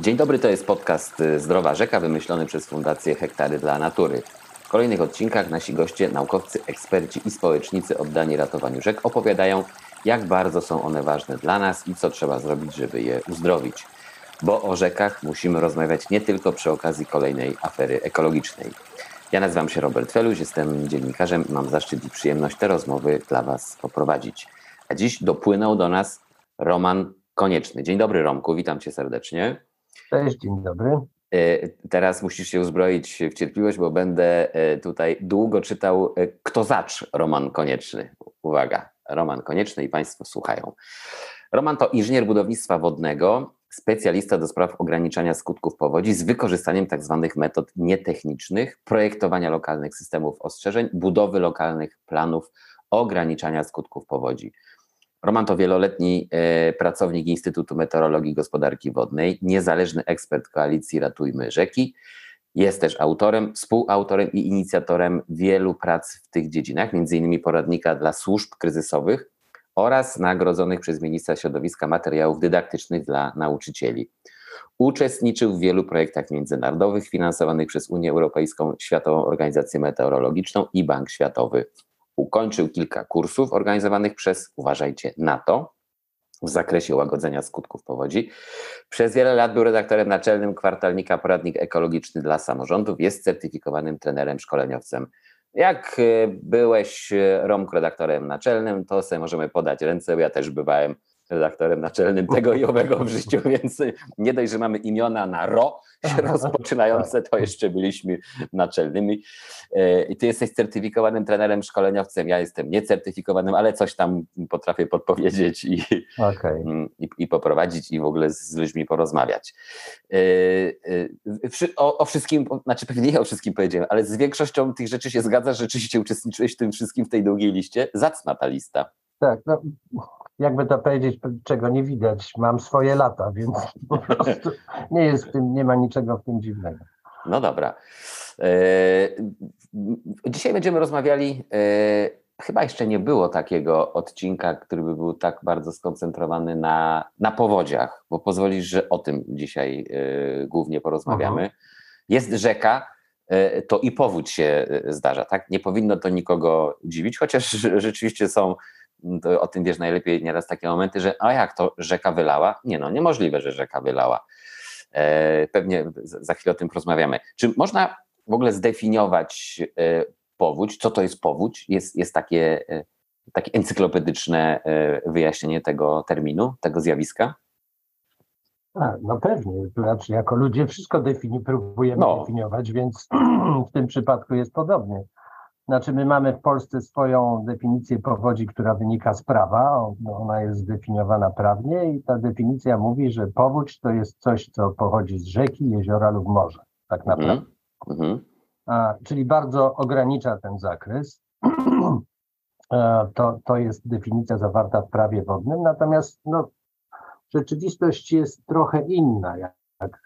Dzień dobry, to jest podcast y, Zdrowa Rzeka wymyślony przez Fundację Hektary dla Natury. W kolejnych odcinkach nasi goście, naukowcy, eksperci i społecznicy oddani ratowaniu rzek opowiadają, jak bardzo są one ważne dla nas i co trzeba zrobić, żeby je uzdrowić. Bo o rzekach musimy rozmawiać nie tylko przy okazji kolejnej afery ekologicznej. Ja nazywam się Robert Feluś, jestem dziennikarzem i mam zaszczyt i przyjemność te rozmowy dla Was poprowadzić. A dziś dopłynął do nas Roman Konieczny. Dzień dobry Romku, witam Cię serdecznie. Cześć, dzień dobry. E, teraz musisz się uzbroić w cierpliwość, bo będę e, tutaj długo czytał e, Kto zacz Roman Konieczny. Uwaga, Roman Konieczny i Państwo słuchają. Roman to inżynier budownictwa wodnego, specjalista do spraw ograniczania skutków powodzi z wykorzystaniem tzw. Tak metod nietechnicznych, projektowania lokalnych systemów ostrzeżeń, budowy lokalnych planów ograniczania skutków powodzi. Roman to wieloletni e, pracownik Instytutu Meteorologii i Gospodarki Wodnej, niezależny ekspert koalicji Ratujmy Rzeki. Jest też autorem, współautorem i inicjatorem wielu prac w tych dziedzinach, m.in. poradnika dla służb kryzysowych oraz nagrodzonych przez ministra środowiska materiałów dydaktycznych dla nauczycieli. Uczestniczył w wielu projektach międzynarodowych finansowanych przez Unię Europejską, Światową Organizację Meteorologiczną i Bank Światowy. Ukończył kilka kursów organizowanych przez, uważajcie, NATO w zakresie łagodzenia skutków powodzi. Przez wiele lat był redaktorem naczelnym kwartalnika Poradnik Ekologiczny dla Samorządów. Jest certyfikowanym trenerem, szkoleniowcem. Jak e, byłeś e, Romku redaktorem naczelnym, to sobie możemy podać ręce. Ja też bywałem redaktorem naczelnym tego i owego w życiu, więc nie dość, że mamy imiona na ro rozpoczynające, to jeszcze byliśmy naczelnymi. E, I ty jesteś certyfikowanym trenerem, szkoleniowcem, ja jestem niecertyfikowanym, ale coś tam potrafię podpowiedzieć i, okay. i, i, poprowadzić i w ogóle z ludźmi porozmawiać. E, e, o, o, wszystkim, znaczy pewnie nie o wszystkim powiedziałem, ale z większością tych rzeczy się zgadzasz, rzeczywiście uczestniczyłeś w tym wszystkim w tej długiej liście. Zacna ta lista. Tak, no, jakby to powiedzieć, czego nie widać. Mam swoje lata, więc po prostu nie jest w tym, nie ma niczego w tym dziwnego. No dobra. E, dzisiaj będziemy rozmawiali. E, chyba jeszcze nie było takiego odcinka, który by był tak bardzo skoncentrowany na, na powodziach, bo pozwolisz, że o tym dzisiaj e, głównie porozmawiamy. Aha. Jest rzeka, to i powódź się zdarza, tak? Nie powinno to nikogo dziwić, chociaż rzeczywiście są o tym wiesz najlepiej nieraz takie momenty, że a jak to rzeka wylała? Nie no, niemożliwe, że rzeka wylała. E, pewnie za chwilę o tym porozmawiamy. Czy można w ogóle zdefiniować e, powódź? Co to jest powódź? Jest, jest takie, e, takie encyklopedyczne wyjaśnienie tego terminu, tego zjawiska? A, no pewnie, znaczy jako ludzie wszystko defini próbujemy no. definiować, więc w tym przypadku jest podobnie. Znaczy, my mamy w Polsce swoją definicję powodzi, która wynika z prawa. Ona jest zdefiniowana prawnie i ta definicja mówi, że powódź to jest coś, co pochodzi z rzeki, jeziora lub morza, tak mhm. naprawdę. Mm -hmm. A, czyli bardzo ogranicza ten zakres. to, to jest definicja zawarta w prawie wodnym, natomiast no, rzeczywistość jest trochę inna jak,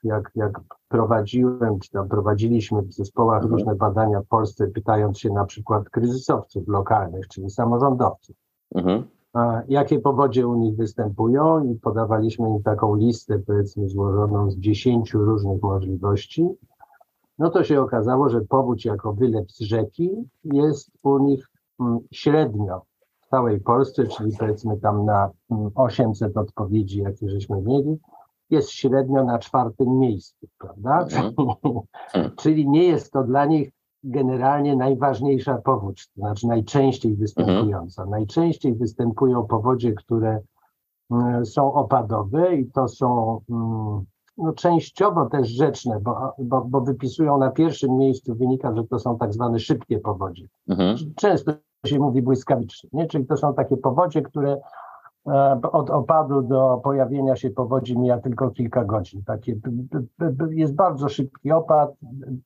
jak, jak prowadziłem, czy tam prowadziliśmy w zespołach mhm. różne badania w Polsce, pytając się na przykład kryzysowców lokalnych, czyli samorządowców, mhm. jakie powodzie u nich występują i podawaliśmy im taką listę, powiedzmy, złożoną z dziesięciu różnych możliwości, no to się okazało, że powódź jako wylew z rzeki jest u nich mm, średnio w całej Polsce, czyli powiedzmy tam na 800 mm, odpowiedzi, jakie żeśmy mieli, jest średnio na czwartym miejscu, prawda? Mm. Czyli nie jest to dla nich generalnie najważniejsza powódź, to znaczy najczęściej występująca. Mm. Najczęściej występują powodzie, które mm, są opadowe i to są mm, no, częściowo też rzeczne, bo, bo, bo, wypisują na pierwszym miejscu, wynika, że to są tak zwane szybkie powodzie. Często się mówi błyskawicznie, nie? czyli to są takie powodzie, które od opadu do pojawienia się powodzi mija tylko kilka godzin. Takie, jest bardzo szybki opad,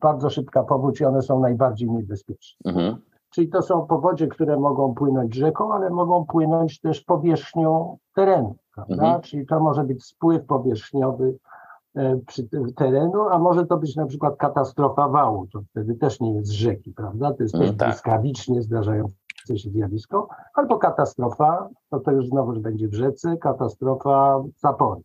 bardzo szybka powódź i one są najbardziej niebezpieczne. Mhm. Czyli to są powodzie, które mogą płynąć rzeką, ale mogą płynąć też powierzchnią terenu. Mhm. Czyli to może być spływ powierzchniowy e, przy terenu, a może to być na przykład katastrofa wału. To wtedy też nie jest z rzeki, prawda? To jest też mhm, tak. błyskawicznie zdarzające się zjawisko, albo katastrofa, no to już znowu będzie w rzece, katastrofa zapory.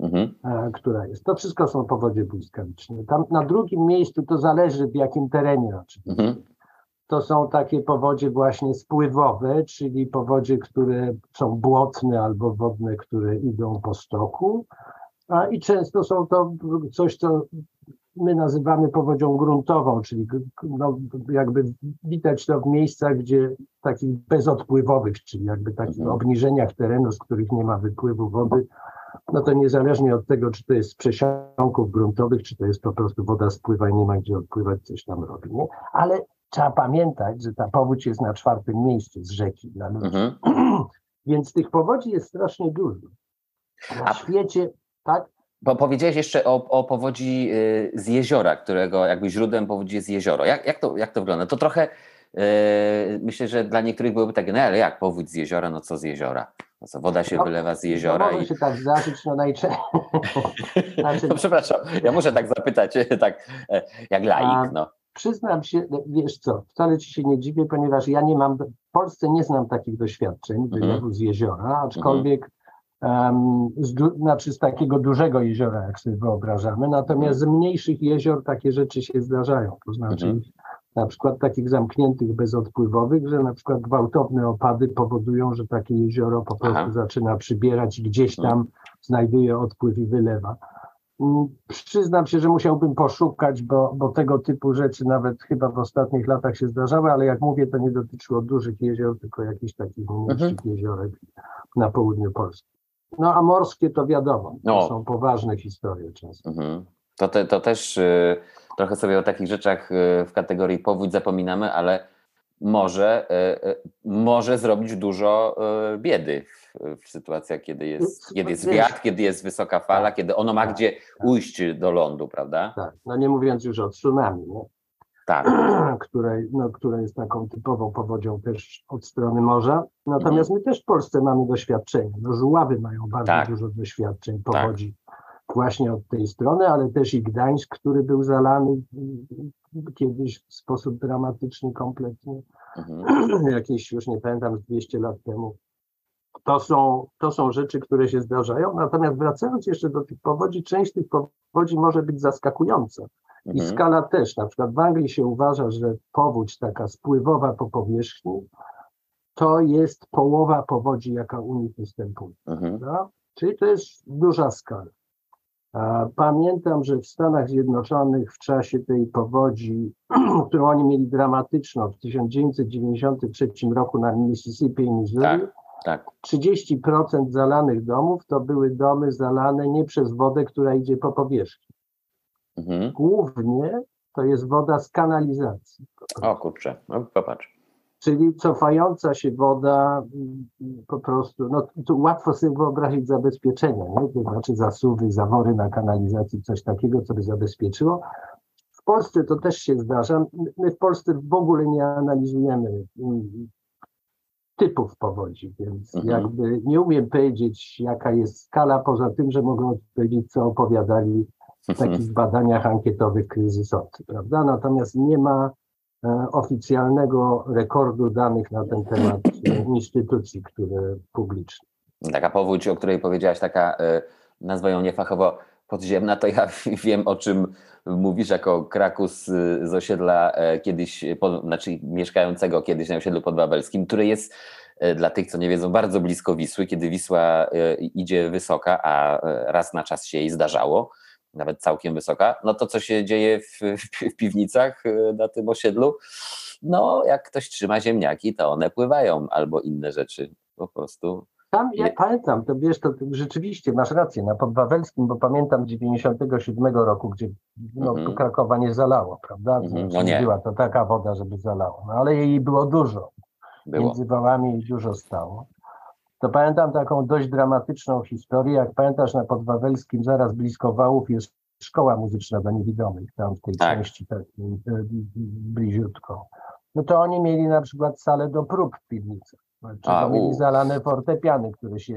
mhm. która jest. To wszystko są powodzie błyskawiczne. Tam na drugim miejscu to zależy w jakim terenie oczywiście. Mhm. To są takie powodzie właśnie spływowe, czyli powodzie, które są błotne albo wodne, które idą po stoku. A I często są to coś, co my nazywamy powodzią gruntową, czyli no, jakby widać to w miejscach, gdzie takich bezodpływowych, czyli jakby takich mhm. obniżeniach terenu, z których nie ma wypływu wody, no to niezależnie od tego, czy to jest z przesiąków gruntowych, czy to jest po prostu woda spływa i nie ma gdzie odpływać, coś tam robi, nie? Ale trzeba pamiętać, że ta powódź jest na czwartym miejscu z rzeki dla ludzi. Mhm. Więc tych powodzi jest strasznie dużo. Na A... świecie, tak? Bo powiedziałeś jeszcze o, o powodzi y, z jeziora, którego jakby źródłem powodzi jest jezioro. Jak, jak, to, jak to wygląda? To trochę yy, myślę, że dla niektórych byłoby takie, no ale jak powódź z jeziora, no co z jeziora? No co, woda się no, wylewa z jeziora. No może i... się tak zdarzyć, no najczęściej. znaczy... no, przepraszam, ja muszę tak zapytać, tak e, jak laik, no. Przyznam się, no, wiesz co, wcale ci się nie dziwię, ponieważ ja nie mam, w Polsce nie znam takich doświadczeń wylewu mm z jeziora, aczkolwiek um, z, znaczy z takiego dużego jeziora, jak sobie wyobrażamy, natomiast z mniejszych jezior takie rzeczy się zdarzają, to znaczy -hmm. na przykład takich zamkniętych, bezodpływowych, że na przykład gwałtowne opady powodują, że takie jezioro po prostu Aha. zaczyna przybierać i gdzieś mhm. tam znajduje odpływ i wylewa. Mm, przyznam się, że musiałbym poszukać, bo, bo tego typu rzeczy nawet chyba w ostatnich latach się zdarzały, ale jak mówię, to nie dotyczyło dużych jezior, tylko jakichś takich mniejszych mhm. jeziorek na południu Polski. No a morskie to wiadomo, to no. są poważne historie często. Mhm. To, te, to też y, trochę sobie o takich rzeczach y, w kategorii powódź zapominamy, ale może, y, y może zrobić dużo y, biedy w sytuacjach, kiedy jest, kiedy jest wiatr, kiedy jest wysoka fala, tak, kiedy ono ma tak, gdzie tak. ujść do lądu, prawda? Tak, no nie mówiąc już o tsunami, nie? Tak. które, no, które jest taką typową powodzią też od strony morza. Natomiast my też w Polsce mamy doświadczenie. No, żuławy mają bardzo tak. dużo doświadczeń powodzi tak. właśnie od tej strony, ale też i Gdańsk, który był zalany kiedyś w sposób dramatyczny kompletnie. Mhm. Jakieś, już nie pamiętam, 200 lat temu. To są, to są rzeczy, które się zdarzają. Natomiast wracając jeszcze do tych powodzi, część tych powodzi może być zaskakująca. I mhm. skala też. Na przykład w Anglii się uważa, że powódź taka spływowa po powierzchni to jest połowa powodzi, jaka u nich występuje. Mhm. Czyli to jest duża skala. Pamiętam, że w Stanach Zjednoczonych w czasie tej powodzi, którą oni mieli dramatyczną w 1993 roku na Mississippi i Missouri, tak. Tak. 30% zalanych domów to były domy zalane nie przez wodę, która idzie po powierzchni. Mhm. Głównie to jest woda z kanalizacji. O kurczę, no popatrz. Czyli cofająca się woda po prostu, no tu łatwo sobie wyobrazić zabezpieczenia, nie? to znaczy zasuwy, zawory na kanalizacji, coś takiego, co by zabezpieczyło. W Polsce to też się zdarza. My w Polsce w ogóle nie analizujemy typów powodzi, więc mhm. jakby nie umiem powiedzieć, jaka jest skala, poza tym, że mogę odpowiedzieć, co opowiadali w takich badaniach ankietowych kryzysowych, prawda? Natomiast nie ma e, oficjalnego rekordu danych na ten temat instytucji, które publiczne. Taka powódź, o której powiedziałaś, taka e, nazwa ją niefachowo podziemna, to ja wiem o czym mówisz jako Krakus z osiedla e, kiedyś, znaczy mieszkającego kiedyś na osiedlu podwawelskim, który jest dla tych, co nie wiedzą, bardzo blisko Wisły, kiedy Wisła idzie wysoka, a raz na czas się jej zdarzało, nawet całkiem wysoka, no to co się dzieje w, w, piwnicach y, na tym osiedlu, no jak ktoś trzyma ziemniaki, to one pływają albo inne rzeczy po prostu. Tam, ja pamiętam, to wiesz, to rzeczywiście masz rację, na Podwawelskim, bo pamiętam 97 roku, gdzie no, mm -hmm. Krakowa nie zalało, prawda? Mm -hmm. No nie. Była to taka woda, żeby zalało, no ale jej było dużo. Było. Między wałami dużo stało to pamiętam taką dość dramatyczną historię. Jak pamiętasz, na Podwawelskim, zaraz blisko Wałów jest szkoła muzyczna dla niewidomych, tam w tej tak. części takiej e, bliziutko. No to oni mieli na przykład salę do prób w piwnicy. Czy A, mieli zalane fortepiany, które się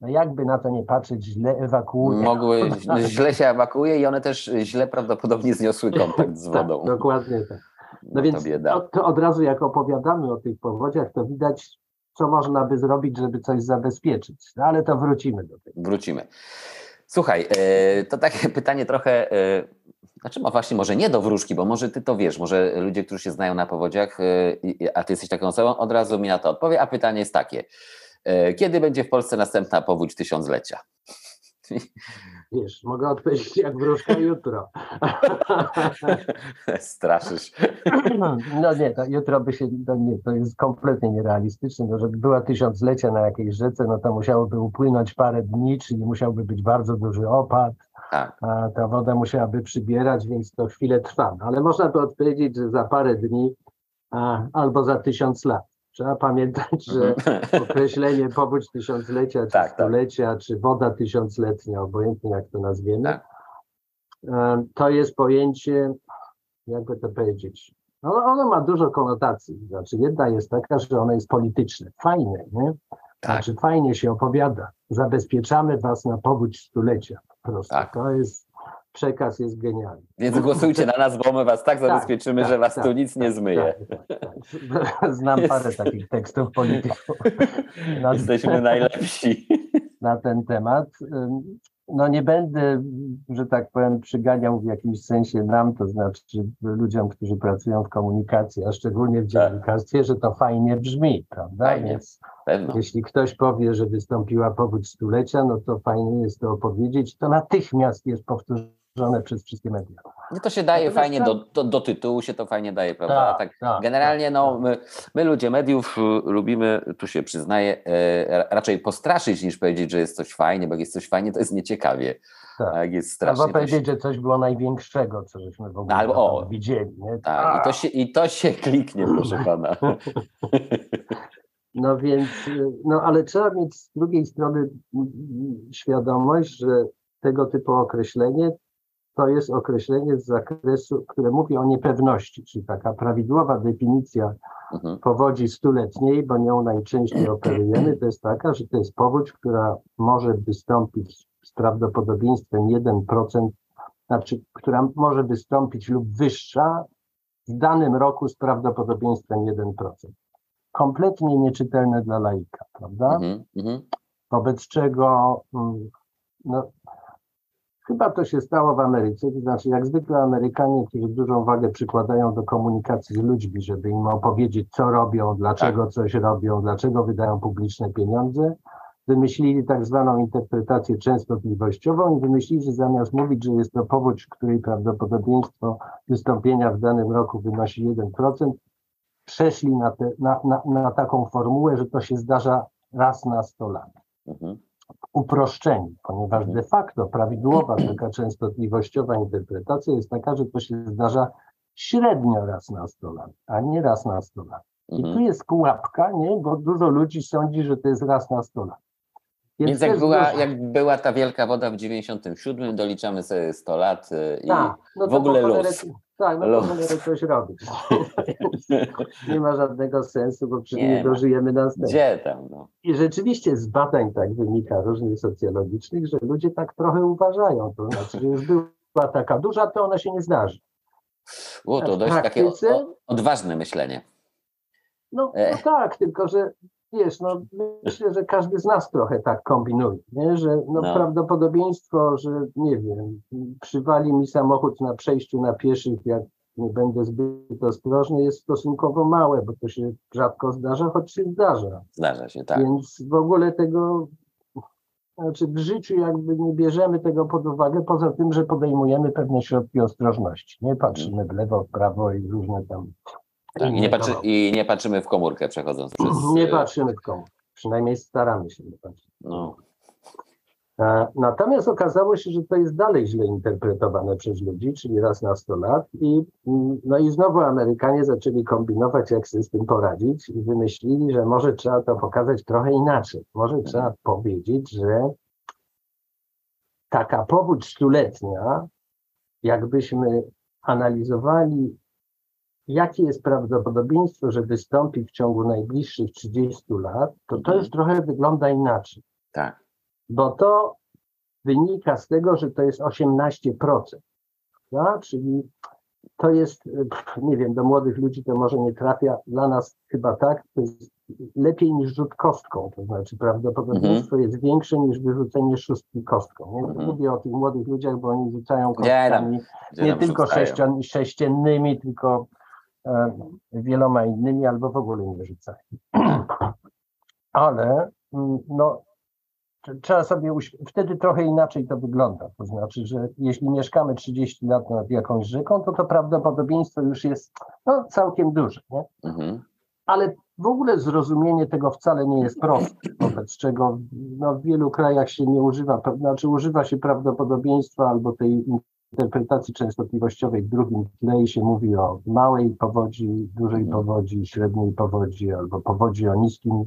no jakby na to nie patrzeć, źle ewakuuje. Mogły, źle się ewakuuje i one też źle prawdopodobnie zniosły kontakt z tak, wodą. tak, dokładnie tak. No, no więc to, to, od razu jak opowiadamy o tych powodziach, to widać co można by zrobić, żeby coś zabezpieczyć. No, ale to wrócimy do tego. Wrócimy. Słuchaj, e, to takie pytanie trochę, e, znaczy no właśnie może nie do wróżki, bo może ty to wiesz, może ludzie, którzy się znają na powodziach, e, a ty jesteś taką osobą, od razu mi na to odpowie, a pytanie jest takie, kiedy będzie w Polsce następna powódź tysiąclecia? Wiesz, mogę odpowiedzieć jak wróżka jutro. Straszysz. No nie, to jutro by się, to nie, to jest kompletnie nierealistyczne, bo żeby była tysiąclecia na jakiejś rzece, no to musiałoby upłynąć parę dni, czyli musiałby być bardzo duży opad, tak. a ta woda musiałaby przybierać, więc to chwilę trwa. No, ale można by odpowiedzieć, że za parę dni a, albo za tysiąc lat. Trzeba pamiętać, że określenie powódź tysiąclecia, czy tak, tak. stulecia, tak. czy woda tysiącletnia, obojętnie jak to nazwiemy, tak. to jest pojęcie, jakby to powiedzieć, no, ono ma dużo konotacji. Znaczy, jedna jest taka, że ono jest polityczne, fajne, nie? Tak. Znaczy, fajnie się opowiada. Zabezpieczamy was na powódź stulecia. Po prostu. Tak. To jest przekaz jest genialny. Więc głosujcie na nas, bo my was tak, tak zabezpieczymy, tak, że was tak, tu nic nie tak, zmyje. Tak, Znam parę takich tekstów polityków. Jesteśmy najlepsi. Na ten temat. No nie będę, że tak powiem, przyganiał w jakimś sensie nam, to znaczy ludziom, którzy pracują w komunikacji, a szczególnie w dziennikarstwie, że to fajnie brzmi, prawda? Fajnie. Więc Pewno. jeśli ktoś powie, że wystąpiła powódź stulecia, no to fajnie jest to opowiedzieć, to natychmiast jest powtórzone przez wszystkie media. No to się daje Natomiast fajnie, do, do, do, tytułu się to fajnie daje, prawda? Tak, tak, tak generalnie tak, no, my, my, ludzie mediów y, lubimy, tu się przyznaję, e, raczej postraszyć niż powiedzieć, że jest coś fajnie, bo jak jest coś fajnie, to jest nieciekawie. Tak. Jak jest strasznie. Albo powiedzieć, że coś było największego, co żeśmy w ogóle Albo, o, widzieli. Nie? Tak, i to, się, i to się kliknie, proszę pana. No więc, no ale trzeba mieć z drugiej strony świadomość, że tego typu określenie to jest określenie z zakresu, które mówi o niepewności, czyli taka prawidłowa definicja mhm. powodzi stuletniej, bo nią najczęściej operujemy, to jest taka, że to jest powódź, która może wystąpić z prawdopodobieństwem 1%, znaczy, która może wystąpić lub wyższa w danym roku z prawdopodobieństwem 1%. Kompletnie nieczytelne dla laika, prawda? Mhm, mhm. Wobec czego mm, no, Chyba to się stało w Ameryce, to znaczy jak zwykle Amerykanie, którzy dużą wagę przykładają do komunikacji z ludźmi, żeby im opowiedzieć, co robią, dlaczego tak. coś robią, dlaczego wydają publiczne pieniądze, wymyślili tak zwaną interpretację częstotliwościową i wymyślili, że zamiast mówić, że jest to powódź, której prawdopodobieństwo wystąpienia w danym roku wynosi 1%, przeszli na, te, na, na, na taką formułę, że to się zdarza raz na 100 lat. Mhm uproszczeni, ponieważ de facto prawidłowa taka częstotliwościowa interpretacja jest taka, że to się zdarza średnio raz na 100 lat, a nie raz na 100 lat. I tu mhm. jest pułapka, nie? bo dużo ludzi sądzi, że to jest raz na 100 lat. Więc, Więc jak, była, jak była ta wielka woda w 97, doliczamy sobie 100 lat y, i Ta, no w ogóle luz. Tak, no to będę coś robić. nie ma żadnego sensu, bo przecież nie, nie dożyjemy następnego. Gdzie tam? No. I rzeczywiście z badań tak wynika różnych socjologicznych, że ludzie tak trochę uważają. To znaczy, że już była taka duża, to ona się nie zdarzy. O, to dość takie odważne myślenie. No, no tak, tylko że wiesz, no myślę, że każdy z nas trochę tak kombinuje, nie? że no, no. prawdopodobieństwo, że nie wiem, przywali mi samochód na przejściu na pieszych, jak nie będę zbyt ostrożny, jest stosunkowo małe, bo to się rzadko zdarza, choć się zdarza. Zdarza się, tak. Więc w ogóle tego, znaczy w życiu jakby nie bierzemy tego pod uwagę, poza tym, że podejmujemy pewne środki ostrożności. Nie patrzymy w lewo, w prawo i różne tam tak, i, nie patrzy, I nie patrzymy w komórkę przechodząc przez... Nie patrzymy w komórkę, przynajmniej staramy się nie patrzeć. No. E, natomiast okazało się, że to jest dalej źle interpretowane przez ludzi, czyli raz na 100 lat. I, no i znowu Amerykanie zaczęli kombinować, jak sobie z tym poradzić i wymyślili, że może trzeba to pokazać trochę inaczej. Może trzeba powiedzieć, że taka powódź stuletnia, jakbyśmy analizowali jakie jest prawdopodobieństwo, że wystąpi w ciągu najbliższych 30 lat, to to już trochę wygląda inaczej. Tak. Bo to wynika z tego, że to jest 18%. Ja? Czyli to jest, nie wiem, do młodych ludzi to może nie trafia, dla nas chyba tak, to jest lepiej niż rzut kostką, to znaczy prawdopodobieństwo jest większe niż wyrzucenie szóstki kostką. Nie? Mhm. Mówię o tych młodych ludziach, bo oni rzucają Nie, kostkami nie tam tylko sześcian, sześciennymi, tylko wieloma innymi, albo w ogóle nie rzucają. Ale mm, no, tr- trzeba sobie, wtedy trochę inaczej to wygląda. To znaczy, że jeśli mieszkamy 30 lat nad jakąś rzeką, to to prawdopodobieństwo już jest no, całkiem duże. Nie? Mhm. ale w ogóle zrozumienie tego wcale nie jest proste, wobec czego no, w wielu krajach się nie używa, to znaczy używa się prawdopodobieństwa albo tej interpretacji częstotliwościowej w drugim tle i się mówi o małej powodzi, dużej Mhm. powodzi, średniej powodzi albo powodzi o niskim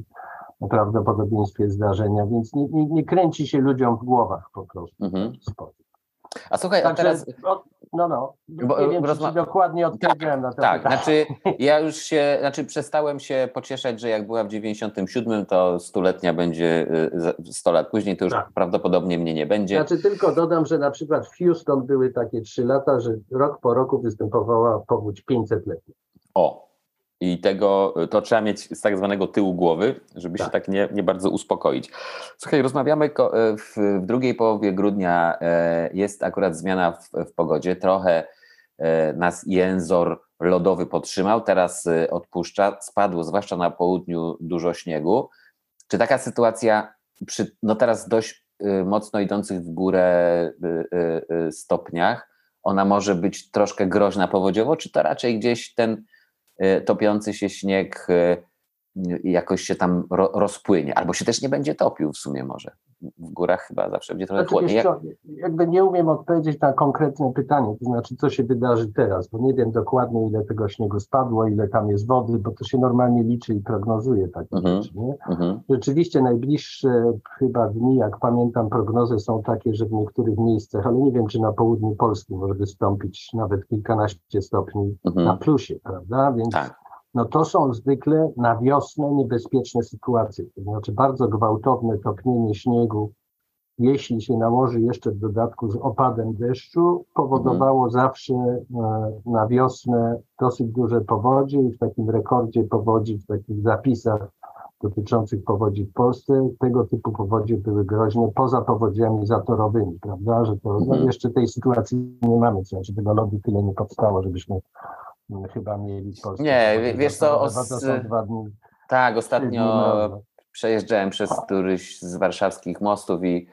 prawdopodobieństwie zdarzenia, więc nie, nie, nie kręci się ludziom w głowach po prostu. Mhm. w ten sposób. A słuchaj, a Także, teraz no, no, Bo- nie wiem, rozma- dokładnie odpowiedziałem na to Tak, pytanie. znaczy ja już się, znaczy przestałem się pocieszać, że jak była w 97, to stuletnia będzie y, za- 100 lat później, to już Tak. prawdopodobnie mnie nie będzie. Znaczy tylko dodam, że na przykład w Houston były takie trzy lata, że rok po roku występowała powódź 500-letnia. O. I tego to trzeba mieć z tak zwanego tyłu głowy, żeby się Tak. tak nie, nie bardzo uspokoić. Słuchaj, rozmawiamy ko- w, w drugiej połowie grudnia. e, Jest akurat zmiana w, w pogodzie. Trochę e, nas jęzor lodowy podtrzymał, teraz e, odpuszcza. Spadło, zwłaszcza na południu, dużo śniegu. Czy taka sytuacja przy no teraz dość e, mocno idących w górę e, e, e, stopniach, ona może być troszkę groźna powodziowo, czy to raczej gdzieś ten e, topiący się śnieg e, jakoś się tam ro, rozpłynie, albo się też nie będzie topił w sumie może. W górach chyba zawsze będzie trochę Znaczy, chłodniej. Jak, jakby nie umiem odpowiedzieć na konkretne pytanie, to znaczy co się wydarzy teraz, bo nie wiem dokładnie ile tego śniegu spadło, ile tam jest wody, bo to się normalnie liczy i prognozuje takie Mhm. rzeczy. Nie? mhm, Rzeczywiście najbliższe chyba dni, jak pamiętam, prognozy są takie, że w niektórych miejscach, ale nie wiem, czy na południu Polski może wystąpić nawet kilkanaście stopni na mhm, plusie, prawda? Więc tak. No to są zwykle na wiosnę niebezpieczne sytuacje. To znaczy bardzo gwałtowne topnienie śniegu, jeśli się nałoży jeszcze w dodatku z opadem deszczu, powodowało zawsze e, na wiosnę dosyć duże powodzie i w takim rekordzie powodzi, w takich zapisach dotyczących powodzi w Polsce, tego typu powodzie były groźne poza powodziami zatorowymi, prawda, że to no Mhm. jeszcze tej sytuacji nie mamy, to znaczy tego lodu tyle nie powstało, żebyśmy chyba mieli w Polsce. Nie, wiesz co, os- Tak, ostatnio przejeżdżałem przez któryś z warszawskich mostów i,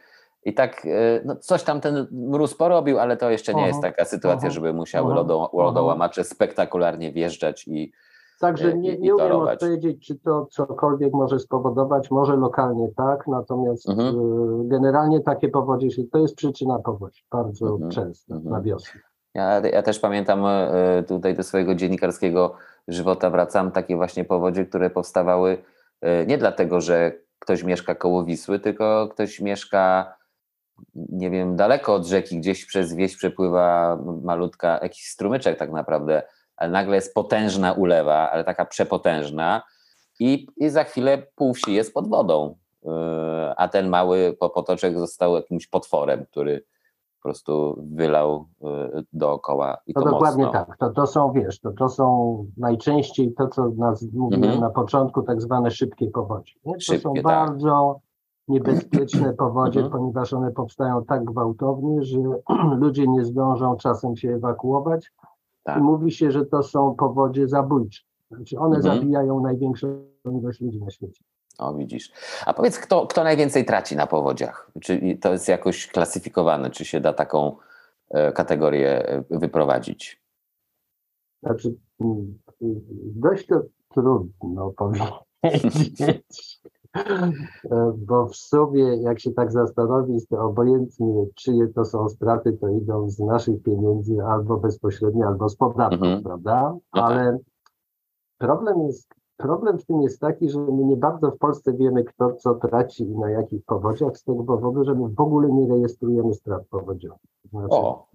i tak e, no coś tam ten mróz porobił, ale to jeszcze nie jest taka sytuacja, żeby musiały Mhm. lodo, lodołamacze spektakularnie wjeżdżać i Także i- nie, nie umiem odpowiedzieć, czy to cokolwiek może spowodować. Może lokalnie tak, natomiast Mhm. y, generalnie takie powodzie się, to jest przyczyna powodzi, bardzo Mhm. często Mhm. na wiosnę. Ja, ja też pamiętam e, tutaj do swojego dziennikarskiego żywota wracam, takie właśnie powodzie, które powstawały e, nie dlatego, że ktoś mieszka koło Wisły, tylko ktoś mieszka, nie wiem, daleko od rzeki, gdzieś przez wieś przepływa malutka, jakiś strumyczek tak naprawdę, ale nagle jest potężna ulewa, ale taka przepotężna i, i za chwilę pół wsi jest pod wodą, e, a ten mały po- potoczek został jakimś potworem, który po prostu wylał y, dookoła i To, to dokładnie mocno. tak. To, to są, wiesz, to, to są najczęściej to, co nas mówiłem Mhm. na początku, tak zwane szybkie powodzie. Nie? To są Szybkie, tak. bardzo niebezpieczne powodzie, Mhm. ponieważ one powstają tak gwałtownie, że ludzie nie zdążą czasem się ewakuować Tak. i mówi się, że to są powodzie zabójcze. Znaczy one Mhm. zabijają największą ilość ludzi na świecie. O, widzisz. A powiedz, kto, kto najwięcej traci na powodziach? Czy to jest jakoś klasyfikowane? Czy się da taką e, kategorię e, wyprowadzić? Znaczy, mm, dość to trudno powiedzieć, E, bo w sumie, jak się tak zastanowić, to obojętnie czyje to są straty, to idą z naszych pieniędzy albo bezpośrednio, albo z podatków, Mhm. prawda? No tak. Ale problem jest, problem w tym jest taki, że my nie bardzo w Polsce wiemy, kto co traci i na jakich powodziach, z tego powodu, że my w ogóle nie rejestrujemy strat powodziowych. Znaczy, O,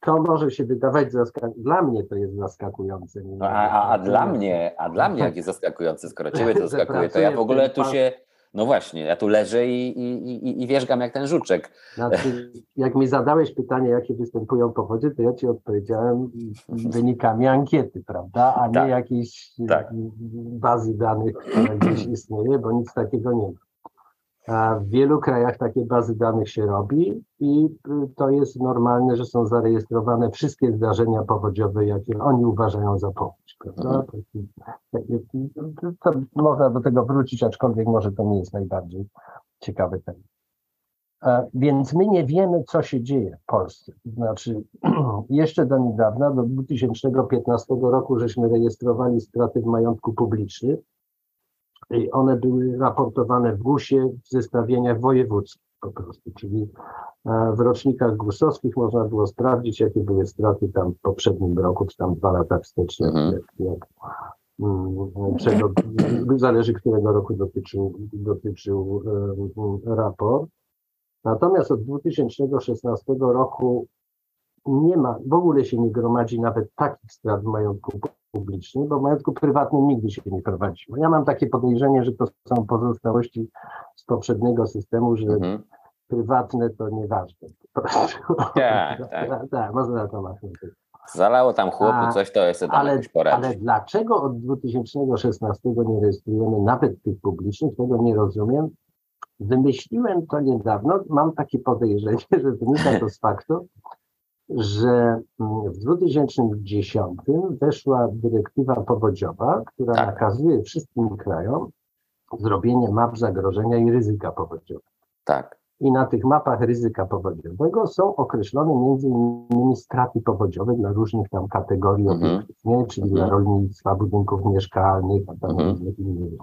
to może się wydawać zaskakujące. Dla mnie to jest zaskakujące. nie a, a, a dla mnie, a dla mnie jakie zaskakujące, skoro ciebie to zaskakuje, to ja w ogóle tu się No właśnie, ja tu leżę i, i, i, i wierzgam jak ten żuczek. Znaczy, jak mi zadałeś pytanie, jakie występują powodzie, to ja ci odpowiedziałem wynikami ankiety, prawda, a nie Tak. jakiejś Tak. bazy danych, która gdzieś istnieje, bo nic takiego nie ma. W wielu krajach takie bazy danych się robi i y, to jest normalne, że są zarejestrowane wszystkie zdarzenia powodziowe, jakie oni uważają za powódź. Prawda? Mhm. To można do tego wrócić, aczkolwiek może to nie jest najbardziej ciekawy temat. E, Więc my nie wiemy, co się dzieje w Polsce. Znaczy, jeszcze do niedawna, do 2015 roku, żeśmy rejestrowali straty w majątku publicznym one były raportowane w GUS-ie w zestawieniach wojewódzkich po prostu, czyli e, w rocznikach gusowskich można było sprawdzić, jakie były straty tam w poprzednim roku, czy tam dwa lata wstecz, jak, Mhm. jak, jak, mm, czego, zależy, którego roku dotyczył, dotyczył em, raport. Natomiast od 2016 roku nie ma, w ogóle się nie gromadzi nawet takich strat w majątku pu- publicznym, bo w majątku prywatnym nigdy się nie prowadziło. Ja mam takie podejrzenie, że to są pozostałości z poprzedniego systemu, że Mhm. prywatne to nieważne. Po. Tak, tak. tak, można na to machnąć. Zalało tam chłopu A, coś, to jest tam Ale, ale dlaczego od 2016 nie rejestrujemy nawet tych publicznych, tego nie rozumiem. Wymyśliłem to niedawno, mam takie podejrzenie, że wynika to z faktu, że mm, w 2010 weszła dyrektywa powodziowa, która Tak. nakazuje wszystkim krajom zrobienie map zagrożenia i ryzyka powodziowego. Tak. I na tych mapach ryzyka powodziowego są określone między innymi straty powodziowe dla różnych tam kategorii Mhm. obiektów, nie? czyli Mhm. dla rolnictwa, budynków mieszkalnych, a tam Mhm. różnych innych.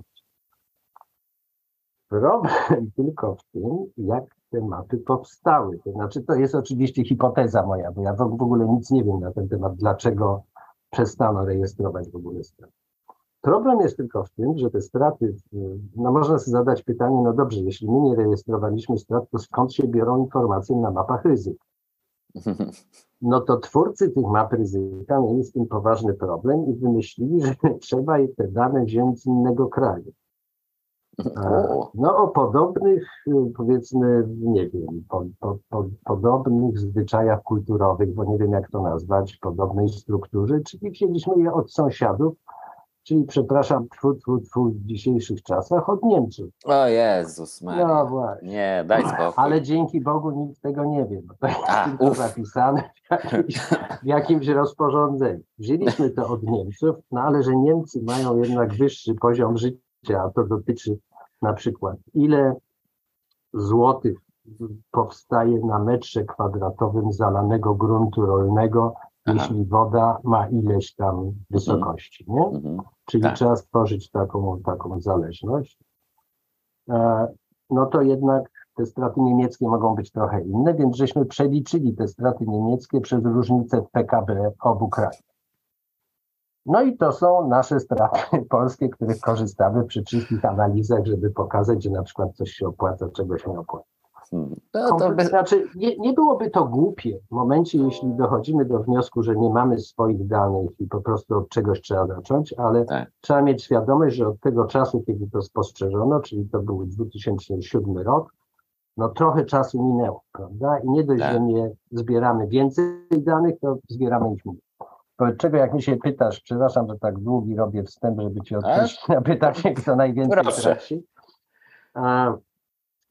Problem tylko w tym, jak te mapy powstały. To znaczy, to jest oczywiście hipoteza moja, bo ja w ogóle nic nie wiem na ten temat, dlaczego przestano rejestrować w ogóle straty. Problem jest tylko w tym, że te straty, no można sobie zadać pytanie, no dobrze, jeśli my nie rejestrowaliśmy strat, to skąd się biorą informacje na mapach ryzyk? No to twórcy tych map ryzyka mieli z tym poważny problem i wymyślili, że trzeba te dane wziąć z innego kraju. No o podobnych, y, powiedzmy, nie wiem, po, po, po, podobnych zwyczajach kulturowych, bo nie wiem jak to nazwać, podobnej strukturze, czyli wzięliśmy je od sąsiadów, czyli przepraszam, tfu, tfu, tfu, w dzisiejszych czasach od Niemców. o Jezus No Maria. właśnie. Nie, daj spokój. Ale dzięki Bogu nikt tego nie wie, bo to jest A, tylko zapisane w jakimś, w jakimś rozporządzeniu. Wzięliśmy to od Niemców, no ale że Niemcy mają jednak wyższy poziom życia, a to dotyczy na przykład ile złotych powstaje na metrze kwadratowym zalanego gruntu rolnego, Aha. jeśli woda ma ileś tam wysokości, nie? Mhm. Czyli Tak. trzeba stworzyć taką, taką zależność. E, No to jednak te straty niemieckie mogą być trochę inne, więc żeśmy przeliczyli te straty niemieckie przez różnicę w PKB obu krajów. No i to są nasze straty polskie, których korzystamy przy wszystkich analizach, żeby pokazać, że na przykład coś się opłaca, czegoś nie opłaca. Hmm. No to bez... Znaczy, nie, nie byłoby to głupie w momencie, jeśli dochodzimy do wniosku, że nie mamy swoich danych i po prostu od czegoś trzeba zacząć, ale Tak. trzeba mieć świadomość, że od tego czasu, kiedy to spostrzeżono, czyli to był 2007 rok, no trochę czasu minęło, prawda? I nie dość, Tak. że nie zbieramy więcej danych, to zbieramy ich mniej. Wobec czego, jak mi się pytasz, przepraszam, że tak długi robię wstęp, żeby ci odpowiedzieć na pytanie, kto najwięcej Proszę. traci. A,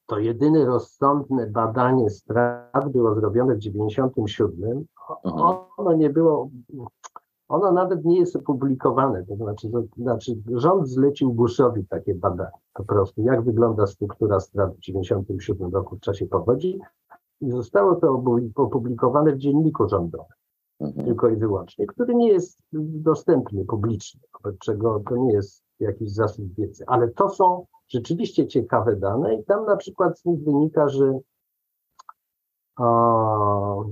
to jedyne rozsądne badanie strat było zrobione w 97. Mhm. Ono nie było, ono nawet nie jest opublikowane. To znaczy, to znaczy rząd zlecił GUS-owi takie badanie. Po prostu, jak wygląda struktura strat w 97 roku w czasie powodzi. I zostało to opublikowane w dzienniku rządowym Mhm. tylko i wyłącznie, który nie jest dostępny publicznie, wobec czego to nie jest jakiś zasób wiedzy, ale to są rzeczywiście ciekawe dane i tam na przykład z nich wynika, że o,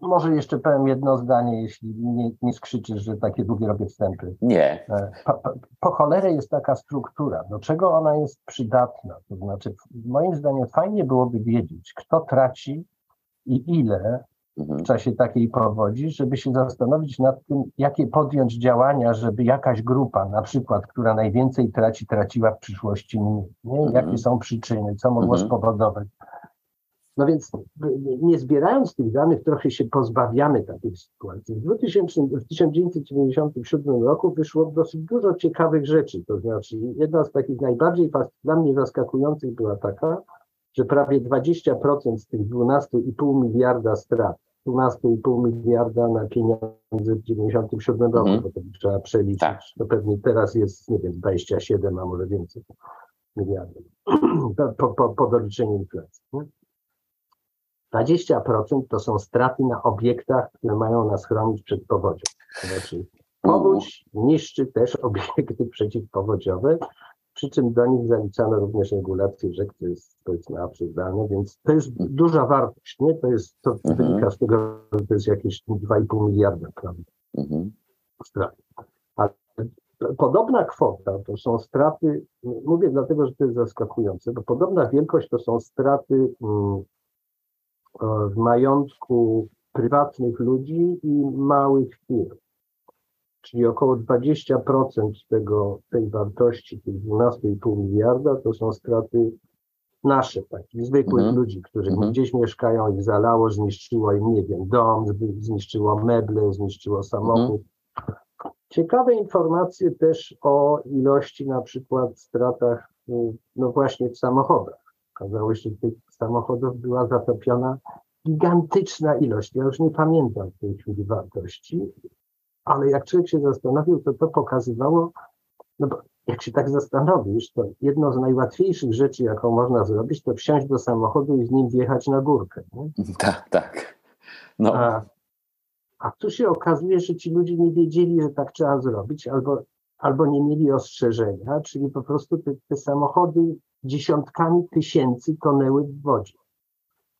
może jeszcze powiem jedno zdanie, jeśli nie, nie skrzyczysz, że takie długie robię wstępy. Nie. E, Po, po, po cholerę jest taka struktura. Do czego ona jest przydatna? To znaczy, moim zdaniem fajnie byłoby wiedzieć, kto traci i ile w czasie takiej powodzi, żeby się zastanowić nad tym, jakie podjąć działania, żeby jakaś grupa, na przykład, która najwięcej traci, traciła w przyszłości mniej. Nie? Mhm. Jakie są przyczyny, co mogło Mhm. spowodować. No więc nie- nie zbierając tych danych, trochę się pozbawiamy takiej sytuacji. W, 2000, w 1997 roku wyszło dosyć dużo ciekawych rzeczy. To znaczy, jedna z takich najbardziej dla mnie zaskakujących była taka, że prawie 20% z tych 12,5 miliarda strat, 12,5 miliarda na pieniądze w 97 roku, Mhm. bo to trzeba przeliczyć. Tak. To pewnie teraz jest, nie wiem, 27, a może więcej miliardów po, po, po doliczeniu inflacji. Nie? 20% to są straty na obiektach, które mają nas chronić przed powodzią. To znaczy, powódź niszczy też obiekty przeciwpowodziowe, przy czym do nich zaliczano również regulacje rzek, to jest powiedzmy absurdalne, więc to jest duża wartość, nie? To jest, to Mhm. wynika z tego, że to jest jakieś 2,5 miliarda, prawda? Mhm. strat. Ale podobna kwota to są straty, mówię dlatego, że to jest zaskakujące, bo podobna wielkość to są straty mm, e, w majątku prywatnych ludzi i małych firm. Czyli około 20% tego, tej wartości, tych 12,5 miliarda, to są straty nasze, takich zwykłych Mhm. ludzi, którzy Mhm. gdzieś mieszkają, ich zalało, zniszczyło im, nie wiem, dom, zniszczyło meble, zniszczyło samochód. Ciekawe informacje też o ilości na przykład stratach, y, no właśnie w samochodach. Okazało się, że tych samochodów była zatopiona gigantyczna ilość. Ja już nie pamiętam w tej chwili wartości, ale jak człowiek się zastanowił, to to pokazywało, no bo jak się tak zastanowisz, to jedno z najłatwiejszych rzeczy, jaką można zrobić, to wsiąść do samochodu i z nim wjechać na górkę. Nie? Tak, tak. No. A, a tu się okazuje, że ci ludzie nie wiedzieli, że tak trzeba zrobić, albo, albo nie mieli ostrzeżenia, czyli po prostu te, te samochody dziesiątkami tysięcy tonęły w wodzie.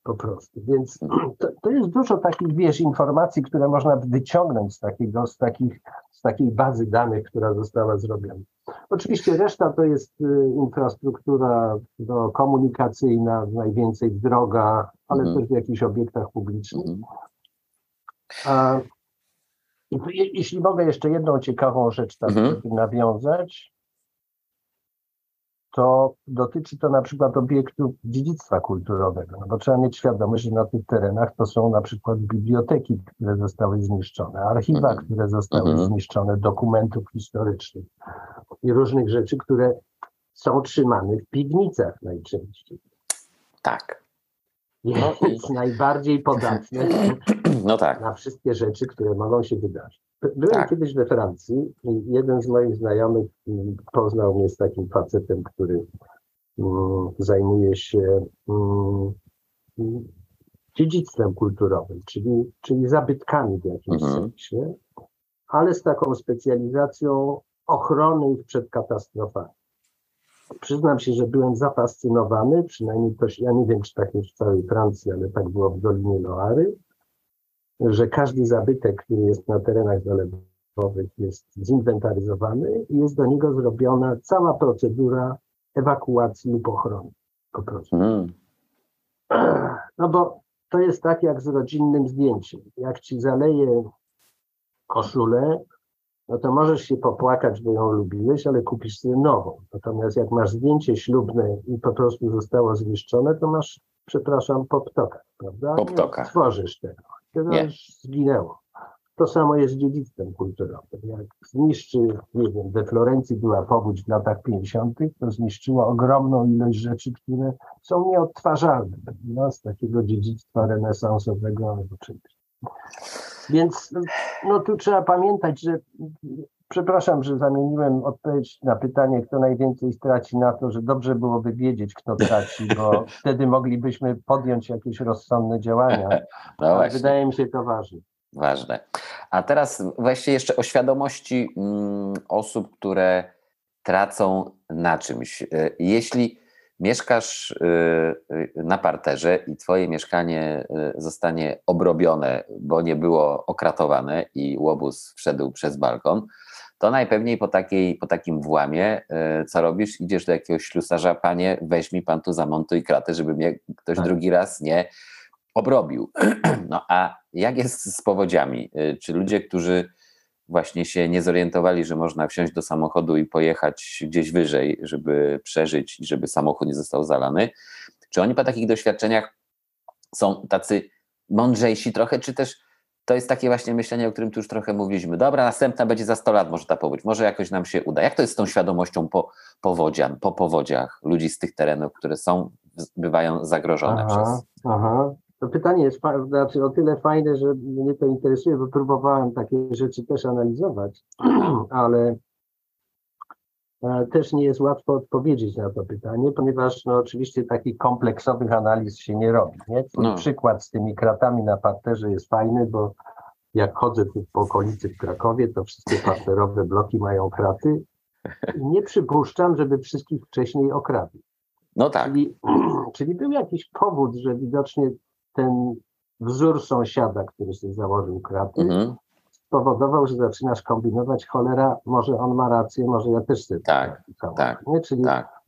Po prostu. Więc to, to jest dużo takich, wiesz, informacji, które można wyciągnąć z, takiego, z, takich, z takiej bazy danych, która została zrobiona. Oczywiście reszta to jest y, infrastruktura no, komunikacyjna, najwięcej w drogach, ale Mhm. też w jakichś obiektach publicznych. Mhm. A, i jeśli mogę jeszcze jedną ciekawą rzecz tam Mhm. żeby nawiązać, to dotyczy to na przykład obiektów dziedzictwa kulturowego, no bo trzeba mieć świadomość, że na tych terenach to są na przykład biblioteki, które zostały zniszczone, archiwa, Mhm. które zostały Mhm. zniszczone, dokumentów historycznych i różnych rzeczy, które są trzymane w piwnicach najczęściej. Tak. No i- Jest najbardziej podatne No tak. na wszystkie rzeczy, które mogą się wydarzyć. Byłem Tak. kiedyś we Francji i jeden z moich znajomych mm, poznał mnie z takim facetem, który mm, zajmuje się mm, dziedzictwem kulturowym, czyli, czyli zabytkami w jakimś Mhm. sensie, ale z taką specjalizacją ochrony ich przed katastrofami. Przyznam się, że byłem zafascynowany, przynajmniej to się, ja nie wiem, czy tak jest w całej Francji, ale tak było w Dolinie Loary, że każdy zabytek, który jest na terenach zalewowych, jest zinwentaryzowany i jest do niego zrobiona cała procedura ewakuacji lub ochrony. Po prostu. Mhm. No bo to jest tak jak z rodzinnym zdjęciem. Jak ci zaleje koszulę, no to możesz się popłakać, bo ją lubiłeś, ale kupisz sobie nową. Natomiast jak masz zdjęcie ślubne i po prostu zostało zniszczone, to masz, przepraszam, po ptokach, prawda? Po ptokach. Nie stworzysz tego. To Nie. już zginęło. To samo jest z dziedzictwem kulturowym. Jak zniszczy, nie wiem, we Florencji była powódź w latach 50., to zniszczyło ogromną ilość rzeczy, które są nieodtwarzalne no, z takiego dziedzictwa renesansowego albo czymś. Więc no tu trzeba pamiętać, że przepraszam, że zamieniłem odpowiedź na pytanie, kto najwięcej straci na to, że dobrze byłoby wiedzieć, kto traci, bo wtedy moglibyśmy podjąć jakieś rozsądne działania. No wydaje mi się to ważne. Ważne. A teraz właśnie jeszcze o świadomości mm, osób, które tracą na czymś. Y, Jeśli mieszkasz y, na parterze i twoje mieszkanie y, zostanie obrobione, bo nie było okratowane i łobuz wszedł przez balkon, to najpewniej po, takiej, po takim włamie, y, co robisz? Idziesz do jakiegoś ślusarza, panie, weź mi pan tu zamontuj kratę, żeby mnie ktoś Tak. drugi raz nie obrobił. No a jak jest z powodziami? Y, czy ludzie, którzy właśnie się nie zorientowali, że można wsiąść do samochodu i pojechać gdzieś wyżej, żeby przeżyć i żeby samochód nie został zalany, czy oni po takich doświadczeniach są tacy mądrzejsi trochę, czy też to jest takie właśnie myślenie, o którym tu już trochę mówiliśmy. Dobra, następna będzie za 100 lat, może ta powódź, może jakoś nam się uda. Jak to jest z tą świadomością po powodzian, po powodziach ludzi z tych terenów, które są, bywają zagrożone aha, przez... Aha. To pytanie jest znaczy o tyle fajne, że mnie to interesuje, bo próbowałem takie rzeczy też analizować, ale też nie jest łatwo odpowiedzieć na to pytanie, ponieważ no, oczywiście takich kompleksowych analiz się nie robi. Nie? No. Przykład z tymi kratami na parterze jest fajny, bo jak chodzę tu po okolicy w Krakowie, to wszystkie parterowe bloki mają kraty. Nie przypuszczam, żeby wszystkich wcześniej okradli. No tak. Czyli, czyli był jakiś powód, że widocznie ten wzór sąsiada, który sobie założył kraty, mhm. Spowodował, że zaczynasz kombinować, cholera, może on ma rację, może ja też sobie tak, tak, nie? Czyli, tak.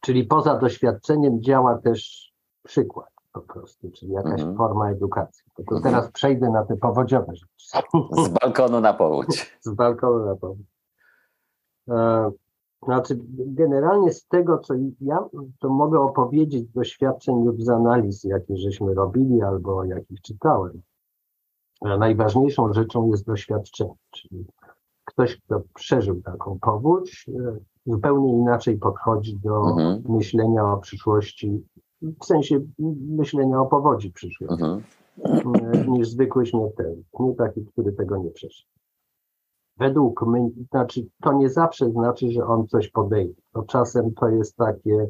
czyli poza doświadczeniem działa też przykład po prostu, czyli jakaś mhm. forma edukacji. To, to mhm. teraz przejdę na te powodziowe rzeczy. Z balkonu na powódź. Z balkonu na powódź. E, znaczy, generalnie z tego, co ja to mogę opowiedzieć z doświadczeń lub z analiz, jakie żeśmy robili albo jakich czytałem. Najważniejszą rzeczą jest doświadczenie, czyli ktoś, kto przeżył taką powódź, e, zupełnie inaczej podchodzi do mhm. myślenia o przyszłości, w sensie myślenia o powodzi przyszłości, mhm. E, niż zwykły śmiertelnik, nie taki, który tego nie przeżył według mnie, znaczy to nie zawsze znaczy, że on coś podejdzie. To czasem to jest takie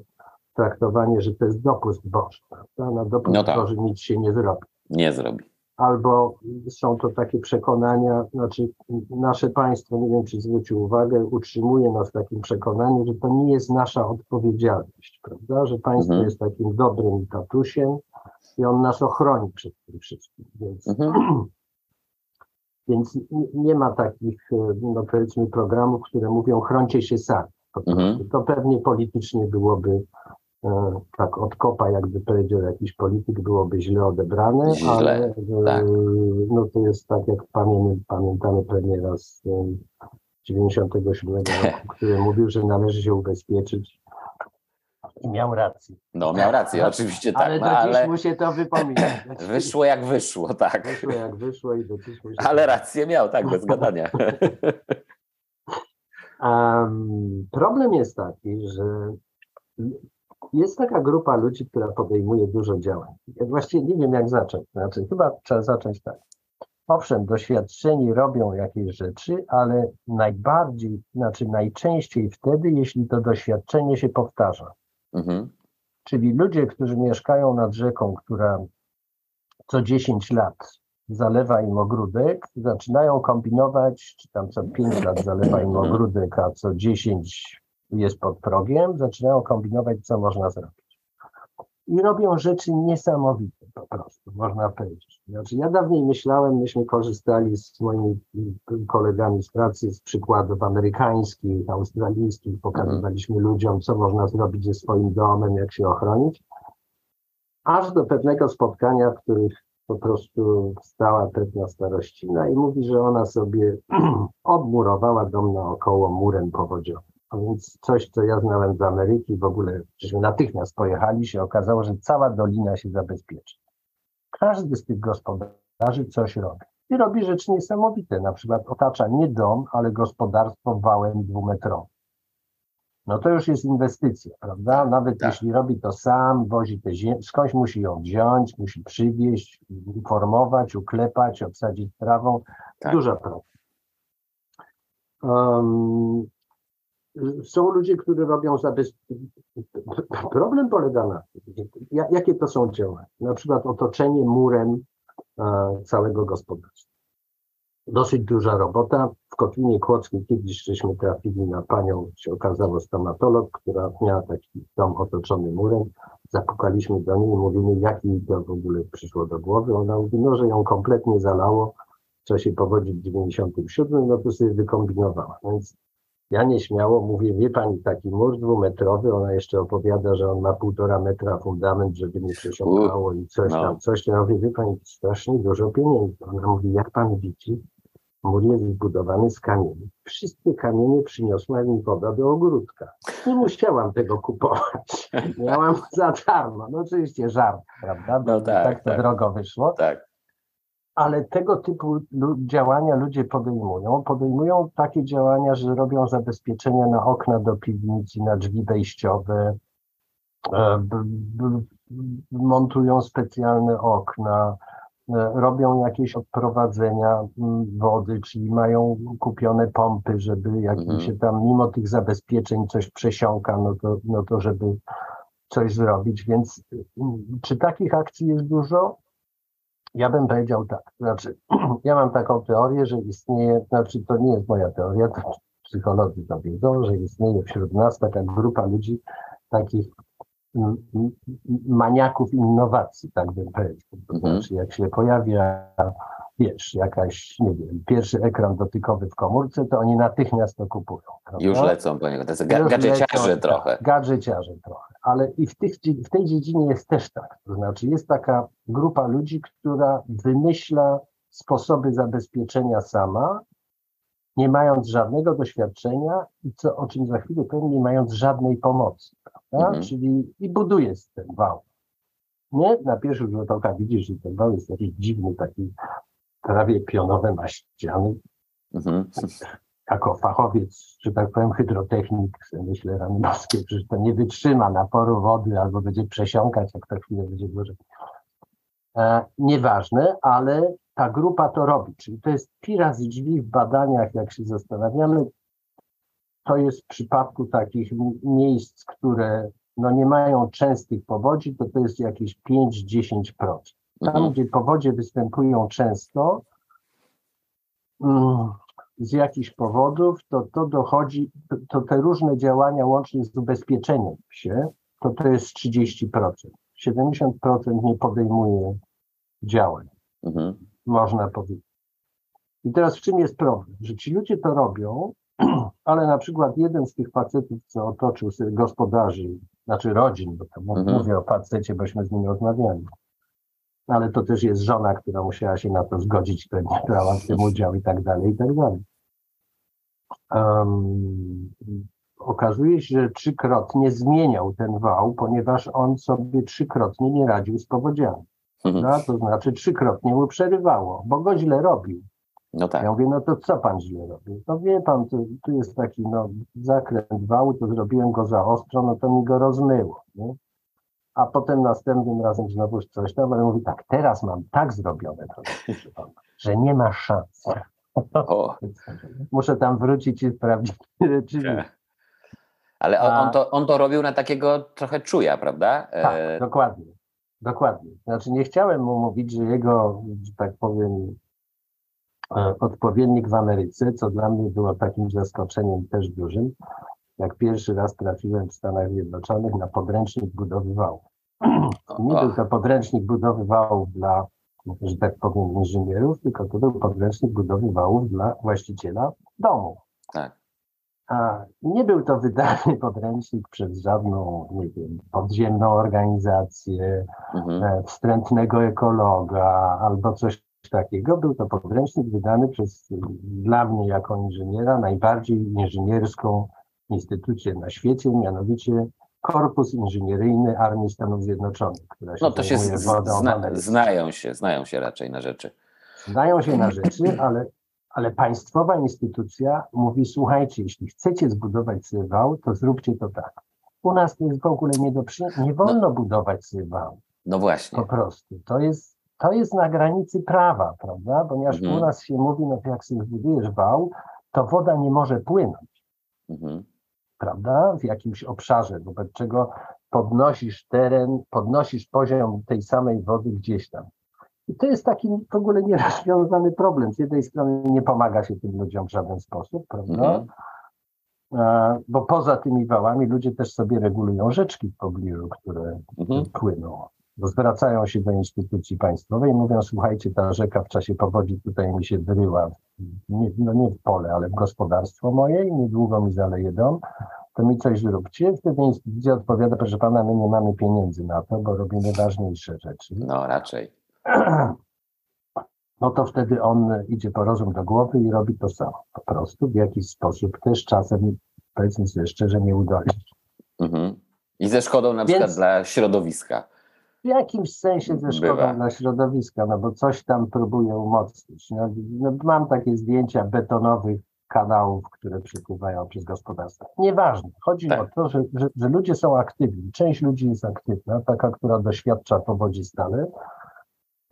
traktowanie, że to jest dopust Boży. Prawda? Na dopust no tak. Boży nic się nie zrobi. Nie zrobi. Albo są to takie przekonania, znaczy nasze państwo, nie wiem czy zwrócił uwagę, utrzymuje nas w takim przekonaniu, że to nie jest nasza odpowiedzialność, prawda? Że państwo mhm. jest takim dobrym tatusiem i on nas ochroni przed tym wszystkim. Więc mhm. Więc nie ma takich, e, no powiedzmy, programów, które mówią chroncie się sami. Mhm. To pewnie politycznie byłoby tak od kopa, jakby powiedział jakiś polityk, byłoby źle odebrane, źle, ale e, tak. no to jest tak, jak pamiętamy, pamiętamy premiera z 97 roku, który mówił, że należy się ubezpieczyć i miał rację. No, miał rację, oczywiście tak. Ale no, do dziś ale... mu się to wypomina. Wyszło jak wyszło, tak. Wyszło jak wyszło i do dziś mu się Ale rację miał, tak, bez gadania. Um, problem jest taki, że jest taka grupa ludzi, która podejmuje dużo działań. Ja właściwie nie wiem, jak zacząć. Znaczy, chyba trzeba zacząć tak. Owszem, doświadczeni robią jakieś rzeczy, ale najbardziej, znaczy najczęściej wtedy, jeśli to doświadczenie się powtarza. Mhm. Czyli ludzie, którzy mieszkają nad rzeką, która co 10 lat zalewa im ogródek, zaczynają kombinować, czy tam co 5 lat zalewa im mhm. ogródek, a co 10 jest pod progiem, zaczynają kombinować, co można zrobić i robią rzeczy niesamowite po prostu, można powiedzieć. Znaczy, ja dawniej myślałem, myśmy korzystali z moimi kolegami z pracy z przykładów amerykańskich, australijskich, pokazywaliśmy ludziom, co można zrobić ze swoim domem, jak się ochronić, aż do pewnego spotkania, w których po prostu stała pewna starościna i mówi, że ona sobie obmurowała dom naokoło murem powodziowym. A więc coś, co ja znałem z Ameryki, w ogóle, żeśmy natychmiast pojechali, się okazało, że cała dolina się zabezpieczy. Każdy z tych gospodarzy coś robi. I robi rzeczy niesamowite. Na przykład otacza nie dom, ale gospodarstwo wałem dwumetrowym. No to już jest inwestycja, prawda? Nawet tak. jeśli robi to sam, wozi te ziemię, skądś musi ją wziąć, musi przywieźć, informować, uklepać, obsadzić trawą. Tak. Duża praca. Um, są ludzie, którzy robią zabezpieczenie. Problem polega na tym, jakie to są działania. Na przykład otoczenie murem e, całego gospodarstwa. Dosyć duża robota. W Kotlinie Kłodzkiej kiedyś żeśmy trafili na panią, się okazało stomatolog, która miała taki dom otoczony murem. Zapukaliśmy do niej i mówimy, jak jej to w ogóle przyszło do głowy. Ona mówi, no, że ją kompletnie zalało w czasie powodzi w 97, no to sobie wykombinowała. Więc Ja nieśmiało mówię, wie pani, taki mur dwumetrowy, ona jeszcze opowiada, że on ma półtora metra fundament, żeby nie przesiąkało i coś no. tam, coś. Ja mówię, wie pani, strasznie dużo pieniędzy. Ona mówi, jak pan widzi, mur jest zbudowany z kamieni. Wszystkie kamienie przyniosła mi woda do ogródka. Nie musiałam tego kupować. Miałam za darmo. No oczywiście żart, prawda? Bo No tak, tak to tak. drogo wyszło. Tak. Ale tego typu działania ludzie podejmują. Podejmują takie działania, że robią zabezpieczenia na okna do piwnicy, na drzwi wejściowe, e, montują specjalne okna, e, robią jakieś odprowadzenia wody, czyli mają kupione pompy, żeby jak Mhm. się tam mimo tych zabezpieczeń coś przesiąka, no to, no to żeby coś zrobić. Więc czy takich akcji jest dużo? Ja bym powiedział tak. Znaczy, ja mam taką teorię, że istnieje, znaczy to nie jest moja teoria, to psycholodzy to wiedzą, że istnieje wśród nas taka grupa ludzi, takich maniaków innowacji, tak bym powiedział. To Mhm. znaczy, jak się pojawia, wiesz, jakaś, nie wiem, pierwszy ekran dotykowy w komórce, to oni natychmiast to kupują. prawda? Już lecą po niego. To jest ga- gadżeciarze trochę. Gadżeciarze trochę. Ale i w, tych, w tej dziedzinie jest też tak. To znaczy jest taka grupa ludzi, która wymyśla sposoby zabezpieczenia sama, nie mając żadnego doświadczenia i co, o czym za chwilę powiem, nie mając żadnej pomocy. Prawda? Mhm. Czyli i buduje ten wał. Nie? Na pierwszy rzut oka widzisz, że ten wał jest jakiś dziwny, taki prawie pionowe ma ściany, Mhm. jako fachowiec, że tak powiem, hydrotechnik, myślę, ranowskie, przecież to nie wytrzyma naporu wody albo będzie przesiąkać, jak to chwilę będzie dłużej. E, nieważne, ale ta grupa to robi, czyli to jest pi razy drzwi w badaniach, jak się zastanawiamy, to jest w przypadku takich miejsc, które no nie mają częstych powodzi, to to jest jakieś 5-10%. Tam, Mhm. gdzie powodzie występują często, mm, z jakichś powodów, to to dochodzi, to, to te różne działania łącznie z ubezpieczeniem się, to to jest 30%. 70% nie podejmuje działań, Mhm. można powiedzieć. I teraz w czym jest problem? Że ci ludzie to robią, ale na przykład jeden z tych facetów, co otoczył sobie gospodarzy, znaczy rodzin, bo tam Mhm. mówię o facecie, bośmy z nim rozmawiali, ale to też jest żona, która musiała się na to zgodzić, która nie brała w tym udział i tak dalej, i tak dalej. Em, okazuje się, że trzykrotnie zmieniał ten wał, ponieważ on sobie trzykrotnie nie radził z powodziami. Mhm. No, to znaczy trzykrotnie mu przerywało, bo go źle robił. No tak. Ja mówię, no to co pan źle robi? No wie pan, tu, tu jest taki no, zakręt wału, to zrobiłem go za ostro, no to mi go rozmyło. Nie? A potem następnym razem znowuż coś tam, ale mówi tak, teraz mam tak zrobione, to, proszę pana, że nie ma szans. O, Muszę tam wrócić i sprawdzić rzeczywiście. ale on, on, to, on to robił na takiego trochę czuja, prawda? Tak, E, dokładnie. Dokładnie. Znaczy nie chciałem mu mówić, że jego, że tak powiem, e, odpowiednik w Ameryce, co dla mnie było takim zaskoczeniem też dużym, jak pierwszy raz trafiłem w Stanach Zjednoczonych na podręcznik budowy wałów. Nie był to podręcznik budowy wałów dla, że tak powiem, inżynierów, tylko to był podręcznik budowy wałów dla właściciela domu. tak. A nie był to wydany podręcznik przez żadną, nie wiem, podziemną organizację, Mhm. e, wstrętnego ekologa albo coś takiego. Był to podręcznik wydany przez, dla mnie jako inżyniera, najbardziej inżynierską instytucję na świecie, mianowicie Korpus Inżynieryjny Armii Stanów Zjednoczonych, która się No to się z, zna, znają się, znają się raczej na rzeczy. Znają się na rzeczy, ale, ale państwowa instytucja mówi, słuchajcie, jeśli chcecie zbudować sobie wał, to zróbcie to tak. U nas to jest w ogóle nie do przyjęcia. Nie wolno budować sobie wał. No właśnie. Po prostu. To jest, to jest na granicy prawa, prawda? Ponieważ Mhm. u nas się mówi, no jak sobie zbudujesz wał, to woda nie może płynąć, Mhm. Prawda? W jakimś obszarze, wobec czego podnosisz teren, podnosisz poziom tej samej wody gdzieś tam. I to jest taki w ogóle nierozwiązany problem. Z jednej strony nie pomaga się tym ludziom w żaden sposób, prawda? Mhm. E, Bo poza tymi wałami ludzie też sobie regulują rzeczki w pobliżu, które Mhm. płyną. Zwracają się do instytucji państwowej i mówią, słuchajcie, ta rzeka w czasie powodzi tutaj mi się wyryła, nie, no nie w pole, ale w gospodarstwo moje i niedługo mi zaleje dom, to mi coś zróbcie. Wtedy instytucja odpowiada, proszę pana, my nie mamy pieniędzy na to, bo robimy ważniejsze rzeczy. No raczej. No to wtedy on idzie po rozum do głowy i robi to samo. Po prostu w jakiś sposób też czasem, powiedzmy sobie szczerze, nieudolnie. Mhm. I ze szkodą na Więc- przykład dla środowiska. W jakimś sensie ze szkodą Bywa. dla środowiska, no bo coś tam próbuje umocnić. No, no, mam takie zdjęcia betonowych kanałów, które przepływają przez gospodarstwa. Nieważne. Chodzi Tak. o to, że, że, że ludzie są aktywni. Część ludzi jest aktywna, taka, która doświadcza powodzi stale,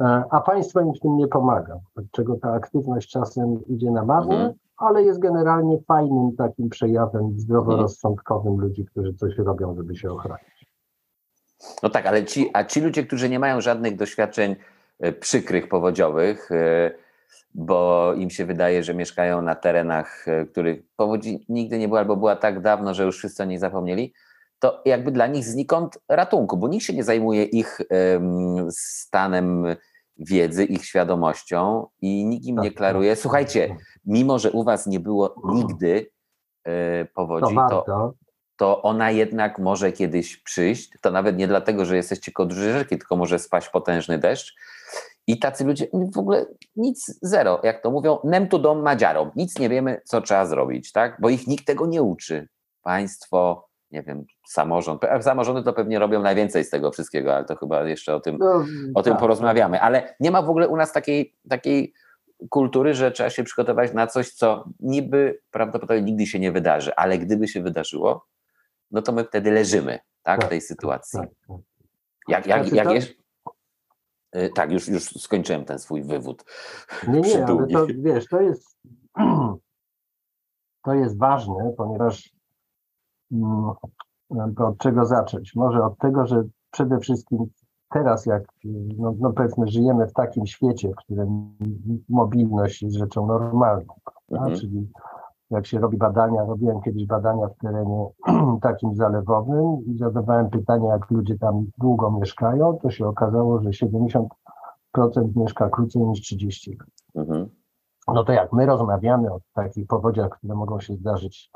e, a państwo im w tym nie pomaga, od czego ta aktywność czasem idzie na marne, Mhm. ale jest generalnie fajnym takim przejawem zdroworozsądkowym ludzi, którzy coś robią, żeby się ochronić. No tak, ale ci, a ci ludzie, którzy nie mają żadnych doświadczeń e, przykrych powodziowych, e, bo im się wydaje, że mieszkają na terenach, e, których powodzi nigdy nie było, albo była tak dawno, że już wszyscy o nich zapomnieli, to jakby dla nich znikąd ratunku, bo nikt się nie zajmuje ich em, stanem wiedzy, ich świadomością i nikt im nie Tak, klaruje, tak. słuchajcie, mimo że u was nie było nigdy powodzi, to, warto. to ona jednak może kiedyś przyjść. To nawet nie dlatego, że jesteście rzeki, tylko może spaść potężny deszcz. I tacy ludzie w ogóle nic, zero, jak to mówią, nem tu dom madziarom. Nic nie wiemy, co trzeba zrobić, tak? Bo ich nikt tego nie uczy. Państwo, nie wiem, samorząd. Samorządy to pewnie robią najwięcej z tego wszystkiego, ale to chyba jeszcze o tym, No, o tym tak. porozmawiamy. Ale nie ma w ogóle u nas takiej, takiej kultury, że trzeba się przygotować na coś, co niby prawdopodobnie nigdy się nie wydarzy, ale gdyby się wydarzyło, no to my wtedy leżymy tak, w Tak, tej sytuacji. Tak, tak. Jak, jak, Znaczy jak to- jest. Y, Tak, już, już skończyłem ten swój wywód. Nie, nie, ale to wiesz, to jest, to jest ważne, ponieważ mm, to od czego zacząć? Może od tego, że przede wszystkim teraz, jak no, no powiedzmy, żyjemy w takim świecie, w którym mobilność jest rzeczą normalną? Mhm. czyli jak się robi badania, robiłem kiedyś badania w terenie takim zalewowym i zadawałem pytania, jak ludzie tam długo mieszkają, to się okazało, że 70% mieszka krócej niż 30 lat. Mhm. No to jak my rozmawiamy o takich powodziach, które mogą się zdarzyć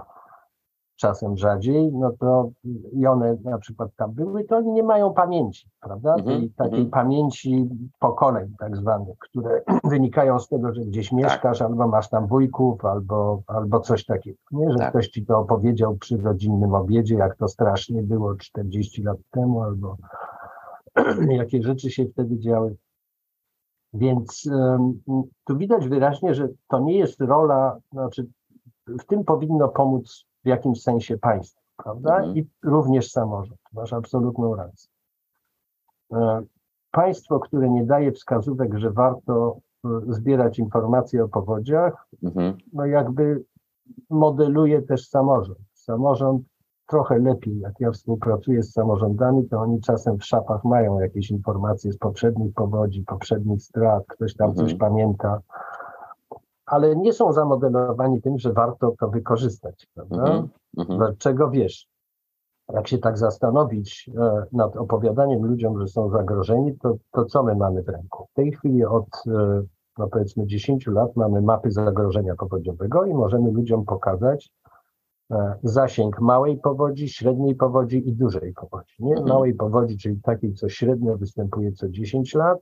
czasem rzadziej, no to i one na przykład tam były, to oni nie mają pamięci, prawda? Mhm, Tej, takiej mhm. pamięci pokoleń tak zwanych, które wynikają z tego, że gdzieś mieszkasz, albo masz tam wujków, albo, albo coś takiego. Nie, że Tak. ktoś ci to opowiedział przy rodzinnym obiedzie, jak to strasznie było 40 lat temu, albo jakie rzeczy się wtedy działy. Więc em, tu widać wyraźnie, że to nie jest rola, znaczy w tym powinno pomóc w jakimś sensie państwo, prawda? Mhm. I również samorząd. Masz absolutną rację. E, Państwo, które nie daje wskazówek, że warto e, zbierać informacje o powodziach, Mhm. no jakby modeluje też samorząd. Samorząd trochę lepiej, jak ja współpracuję z samorządami, to oni czasem w szapach mają jakieś informacje z poprzednich powodzi, poprzednich strat, ktoś tam Mhm. coś pamięta, ale nie są zamodelowani tym, że warto to wykorzystać, prawda? Mhm. Mhm. Dlaczego wiesz? Jak się tak zastanowić e, nad opowiadaniem ludziom, że są zagrożeni, to, to co my mamy w ręku? W tej chwili od e, no powiedzmy 10 lat mamy mapy zagrożenia powodziowego i możemy ludziom pokazać e, zasięg małej powodzi, średniej powodzi i dużej powodzi. Nie? Mhm. Małej powodzi, czyli takiej, co średnio występuje co 10 lat,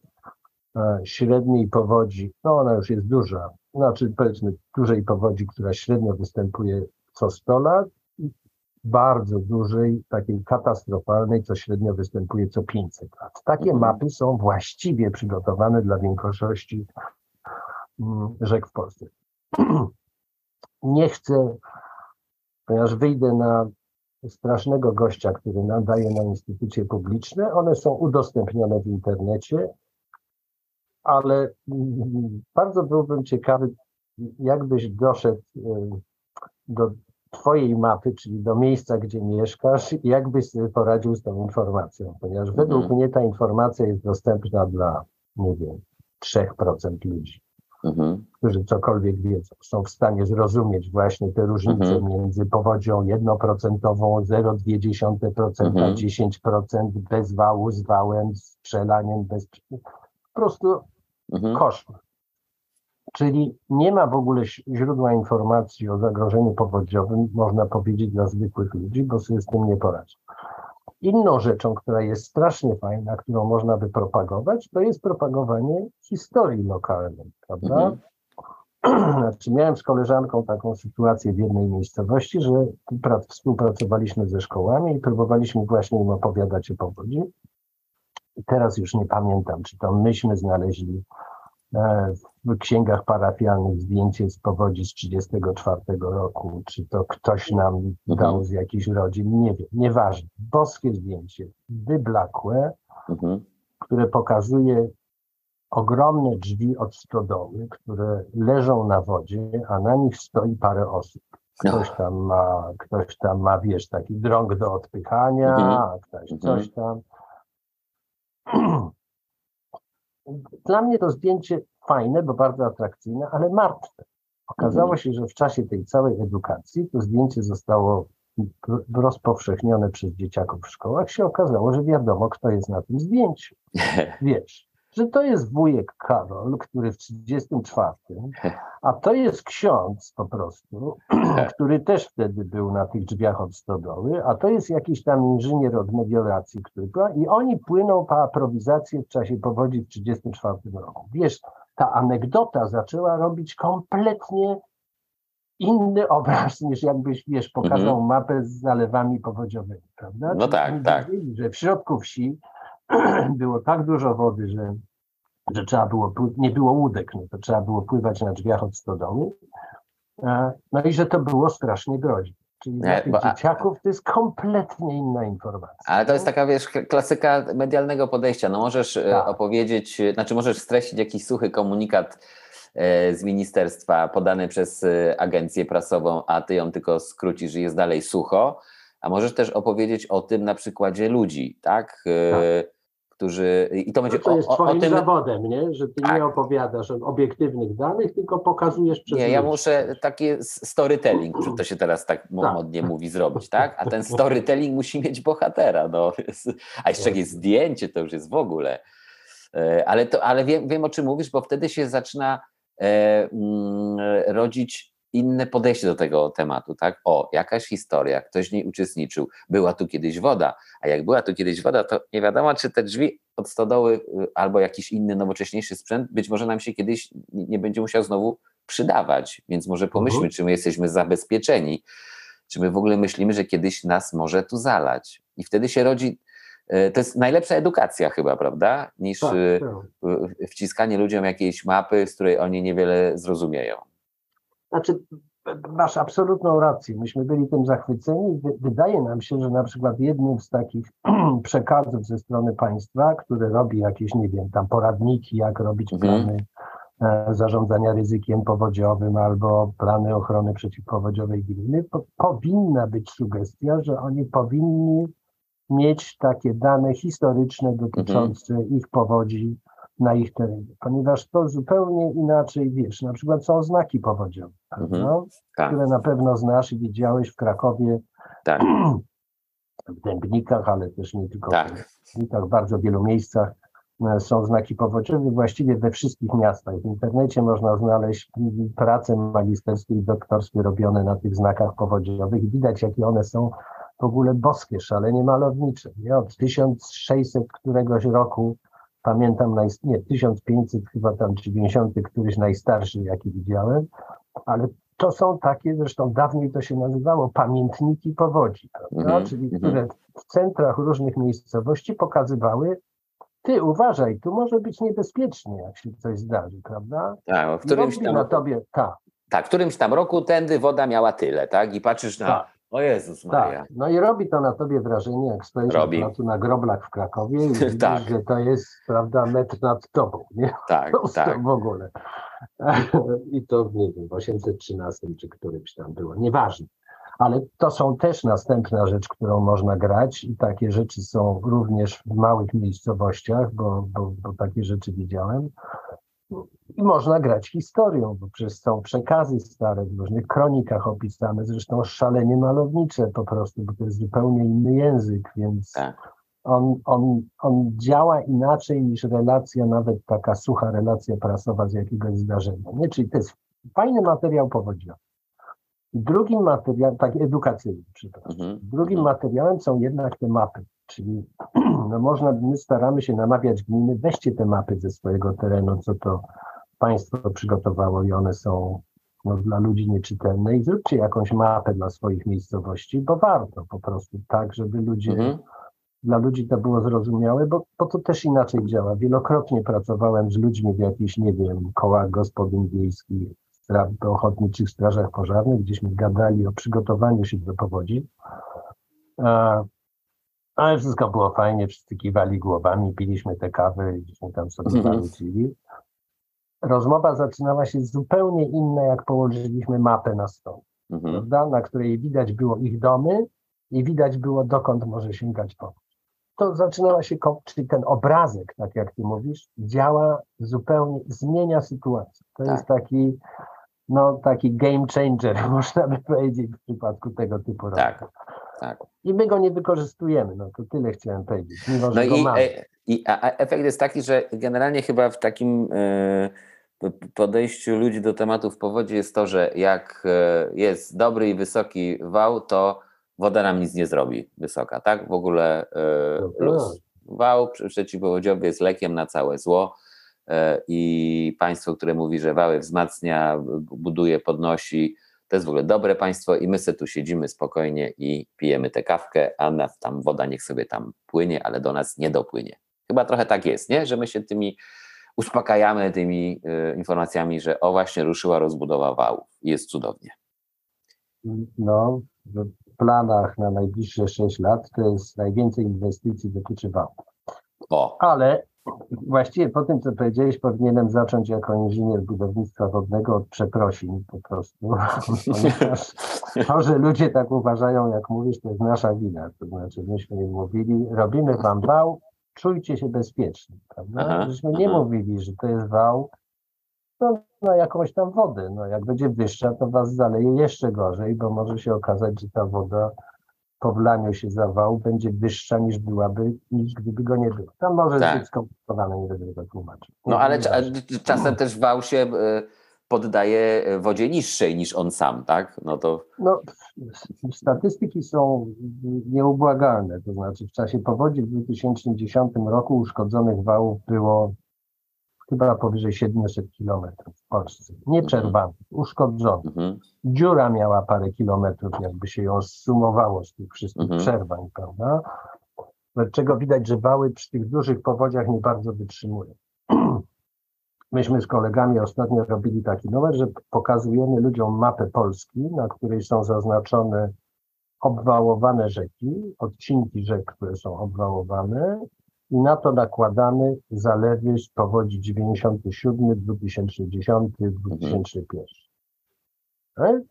średniej powodzi, no ona już jest duża, znaczy powiedzmy dużej powodzi, która średnio występuje co 100 lat, i bardzo dużej, takiej katastrofalnej, co średnio występuje co 500 lat. Takie Mhm. mapy są właściwie przygotowane dla większości mm, rzek w Polsce. Nie chcę, ponieważ wyjdę na strasznego gościa, który nadaje na instytucje publiczne. One są udostępnione w internecie, ale mm, bardzo byłbym ciekawy, jakbyś doszedł y, do Twojej mapy, czyli do miejsca, gdzie mieszkasz, jakbyś sobie poradził z tą informacją, ponieważ według Mhm. mnie ta informacja jest dostępna dla, nie wiem, 3% ludzi. mhm. którzy cokolwiek wiedzą, są w stanie zrozumieć właśnie te różnice mhm. między powodzią jednoprocentową, 0,2%, mhm. 10% bez wału, z wałem, z strzelaniem, bez... Po prostu mhm. koszmar. Czyli nie ma w ogóle źródła informacji o zagrożeniu powodziowym, można powiedzieć, dla zwykłych ludzi, bo sobie z tym nie poradzą. Inną rzeczą, która jest strasznie fajna, którą można by propagować, to jest propagowanie historii lokalnej, prawda? Mhm. Znaczy, miałem z koleżanką taką sytuację w jednej miejscowości, że współpracowaliśmy ze szkołami i próbowaliśmy właśnie im opowiadać o powodzi. Teraz już nie pamiętam, czy to myśmy znaleźli E, w księgach parafialnych zdjęcie z powodzi z 34 roku, czy to ktoś nam mhm. dał z jakichś rodzin, nie wiem, nieważne. Boskie zdjęcie, wyblakłe, mhm. które pokazuje ogromne drzwi od stodoły, które leżą na wodzie, a na nich stoi parę osób. Ktoś tam ma, ktoś tam ma, wiesz, taki drąg do odpychania, mhm. ktoś coś tam. Dla mnie to zdjęcie fajne, bo bardzo atrakcyjne, ale martwe. Okazało mhm. się, że w czasie tej całej edukacji to zdjęcie zostało rozpowszechnione przez dzieciaków w szkołach, się okazało, że wiadomo, kto jest na tym zdjęciu. Wiesz, że to jest wujek Karol, który w 34, a to jest ksiądz po prostu, który też wtedy był na tych drzwiach od stodoły, a to jest jakiś tam inżynier od medioracji, który i oni płyną po aprowizację w czasie powodzi w 34 roku. Wiesz, ta anegdota zaczęła robić kompletnie inny obraz niż jakbyś, wiesz, pokazał mm -hmm. mapę z zalewami powodziowymi, prawda? No Czyli tak, tak. Że w środku wsi było tak dużo wody, że, że trzeba było, nie było łódek, no to trzeba było pływać na drzwiach od stodoły. E, no i że to było strasznie groźne. Czyli dla tych bo, dzieciaków to jest kompletnie inna informacja. Ale to jest taka, wiesz, klasyka medialnego podejścia. No możesz e, tak. opowiedzieć, znaczy możesz streścić jakiś suchy komunikat e, z ministerstwa podany przez agencję prasową, a ty ją tylko skrócisz i jest dalej sucho, a możesz też opowiedzieć o tym na przykładzie ludzi, tak? tak którzy. I to będzie no to jest o, twoim o tym... zawodem, nie? że ty tak. nie opowiadasz obiektywnych danych, tylko pokazujesz przez. Nie, ja muszę takie storytelling, że to się teraz tak, tak. modnie mówi, zrobić, tak? A ten storytelling musi mieć bohatera. No. A jeszcze jakieś zdjęcie, to już jest w ogóle. E, ale, to, ale wiem, wiem, o czym mówisz, bo wtedy się zaczyna e, mm, rodzić inne podejście do tego tematu, tak? O, jakaś historia, ktoś w niej uczestniczył, była tu kiedyś woda, a jak była tu kiedyś woda, to nie wiadomo, czy te drzwi od stodoły y, albo jakiś inny, nowocześniejszy sprzęt być może nam się kiedyś nie będzie musiał znowu przydawać, więc może pomyślmy, mhm. czy my jesteśmy zabezpieczeni, czy my w ogóle myślimy, że kiedyś nas może tu zalać. I wtedy się rodzi y, to jest najlepsza edukacja chyba, prawda? Niż tak, y, tak. wciskanie ludziom jakiejś mapy, z której oni niewiele zrozumieją. Znaczy, masz absolutną rację. Myśmy byli tym zachwyceni. Wydaje nam się, że na przykład jednym z takich przekazów ze strony państwa, które robi jakieś, nie wiem, tam poradniki, jak robić mhm. plany e, zarządzania ryzykiem powodziowym albo plany ochrony przeciwpowodziowej gminy, po, powinna być sugestia, że oni powinni mieć takie dane historyczne dotyczące mhm. ich powodzi na ich terenie, ponieważ to zupełnie inaczej, wiesz, na przykład są znaki powodziowe, mhm. no, tak. które na pewno znasz i widziałeś w Krakowie, tak. w Dębnikach, ale też nie tylko tak. w Dębnikach, w bardzo wielu miejscach e, są znaki powodziowe, właściwie we wszystkich miastach. W internecie można znaleźć prace magisterskie i doktorskie robione na tych znakach powodziowych. Widać, jakie one są w ogóle boskie, szalenie malownicze. Nie? Od 1600 któregoś roku pamiętam, nie, 1500 chyba tam 90, któryś najstarszy, jaki widziałem, ale to są takie, zresztą dawniej to się nazywało pamiętniki powodzi, prawda? Mm -hmm. czyli mhm. które w centrach różnych miejscowości pokazywały, ty uważaj, tu może być niebezpiecznie, jak się coś zdarzy, prawda? Tak, w którymś tam, na tobie, tak. Tak, w którymś tam roku tędy woda miała tyle, tak? I patrzysz na tak. O Jezus Maria. Tak. No i robi to na tobie wrażenie, jak stoisz robi. na, na groblach w Krakowie i widzisz, tak. że to jest, prawda, metr nad tobą, nie? Tak, tak. w ogóle. I to, nie wiem, w 813 czy którymś tam było, nieważne. Ale to są też następna rzecz, którą można grać i takie rzeczy są również w małych miejscowościach, bo, bo, bo takie rzeczy widziałem. I można grać historią, bo przecież są przekazy stare w różnych kronikach opisane, zresztą szalenie malownicze po prostu, bo to jest zupełnie inny język, więc Tak. on, on, on działa inaczej niż relacja, nawet taka sucha relacja prasowa z jakiegoś zdarzenia. Nie? Czyli to jest fajny materiał powodziowy. Drugim materiałem, tak edukacyjny, przepraszam. Mhm. Drugim Mhm. materiałem są jednak te mapy, czyli no można, my staramy się namawiać gminy, weźcie te mapy ze swojego terenu, co to państwo przygotowało i one są no, dla ludzi nieczytelne i zróbcie jakąś mapę dla swoich miejscowości, bo warto po prostu tak, żeby ludzie, Mhm. dla ludzi to było zrozumiałe, bo, bo to też inaczej działa. Wielokrotnie pracowałem z ludźmi w jakichś, nie wiem, kołach gospodyń wiejskich, stra- ochotniczych strażach pożarnych, gdzieśmy gadali o przygotowaniu się do powodzi. A, ale wszystko było fajnie, wszyscy kiwali głowami, piliśmy te kawy i gdzieśmy tam sobie Mhm. zanucili. Rozmowa zaczynała się zupełnie inna, jak położyliśmy mapę na stole Mhm. prawda, na której widać było ich domy i widać było, dokąd może sięgać pomoc. To zaczynała się, czyli ten obrazek, tak jak ty mówisz, działa zupełnie, zmienia sytuację. To Tak. jest taki, no, taki game changer, można by powiedzieć, w przypadku tego typu Tak. rozmów. Tak. I my go nie wykorzystujemy, no to tyle chciałem powiedzieć, mimo No i, e, i a, efekt jest taki, że generalnie chyba w takim e, podejściu ludzi do tematów powodzi jest to, że jak e, jest dobry i wysoki wał, to woda nam nic nie zrobi wysoka, tak? W ogóle e, No tak. luz. Wał przeciwpowodziowy jest lekiem na całe zło i państwo, które mówi, że wały wzmacnia, buduje, podnosi, to jest w ogóle dobre państwo i my se tu siedzimy spokojnie i pijemy tę kawkę, a na, tam woda niech sobie tam płynie, ale do nas nie dopłynie. Chyba trochę tak jest, nie? Że my się tymi uspokajamy tymi y, informacjami, że o właśnie ruszyła rozbudowa wałów i jest cudownie. No, w planach na najbliższe 6 lat to jest najwięcej inwestycji dotyczy wałów. O, Ale właściwie po tym, co powiedziałeś, powinienem zacząć jako inżynier budownictwa wodnego od przeprosin po prostu, ponieważ to, że ludzie tak uważają, jak mówisz, to jest nasza wina. To znaczy, myśmy im mówili, robimy wam wał, czujcie się bezpiecznie, prawda? Żeśmy nie mówili, że to jest wał no, na jakąś tam wodę. No, jak będzie wyższa, to was zaleje jeszcze gorzej, bo może się okazać, że ta woda po wlaniu się za wał będzie wyższa niż byłaby, niż gdyby go nie było. Tam może Tak. być skomplikowane, nie będę tego tłumaczył. no ale czasem też wał się y, poddaje wodzie niższej niż on sam, tak? No to No, statystyki są nieubłagalne. To znaczy, w czasie powodzi w 2010 roku uszkodzonych wałów było chyba powyżej 700 kilometrów w Polsce. Nieprzerwanych, uszkodzonych. mhm, Dziura miała parę kilometrów, jakby się ją zsumowało z tych wszystkich Mhm. przerwań, prawda? Czego widać, że wały przy tych dużych powodziach nie bardzo wytrzymują. Myśmy z kolegami ostatnio robili taki numer, że pokazujemy ludziom mapę Polski, na której są zaznaczone obwałowane rzeki, odcinki rzek, które są obwałowane i na to nakładamy zalewy z powodzi 97, 2010, 2001. Ale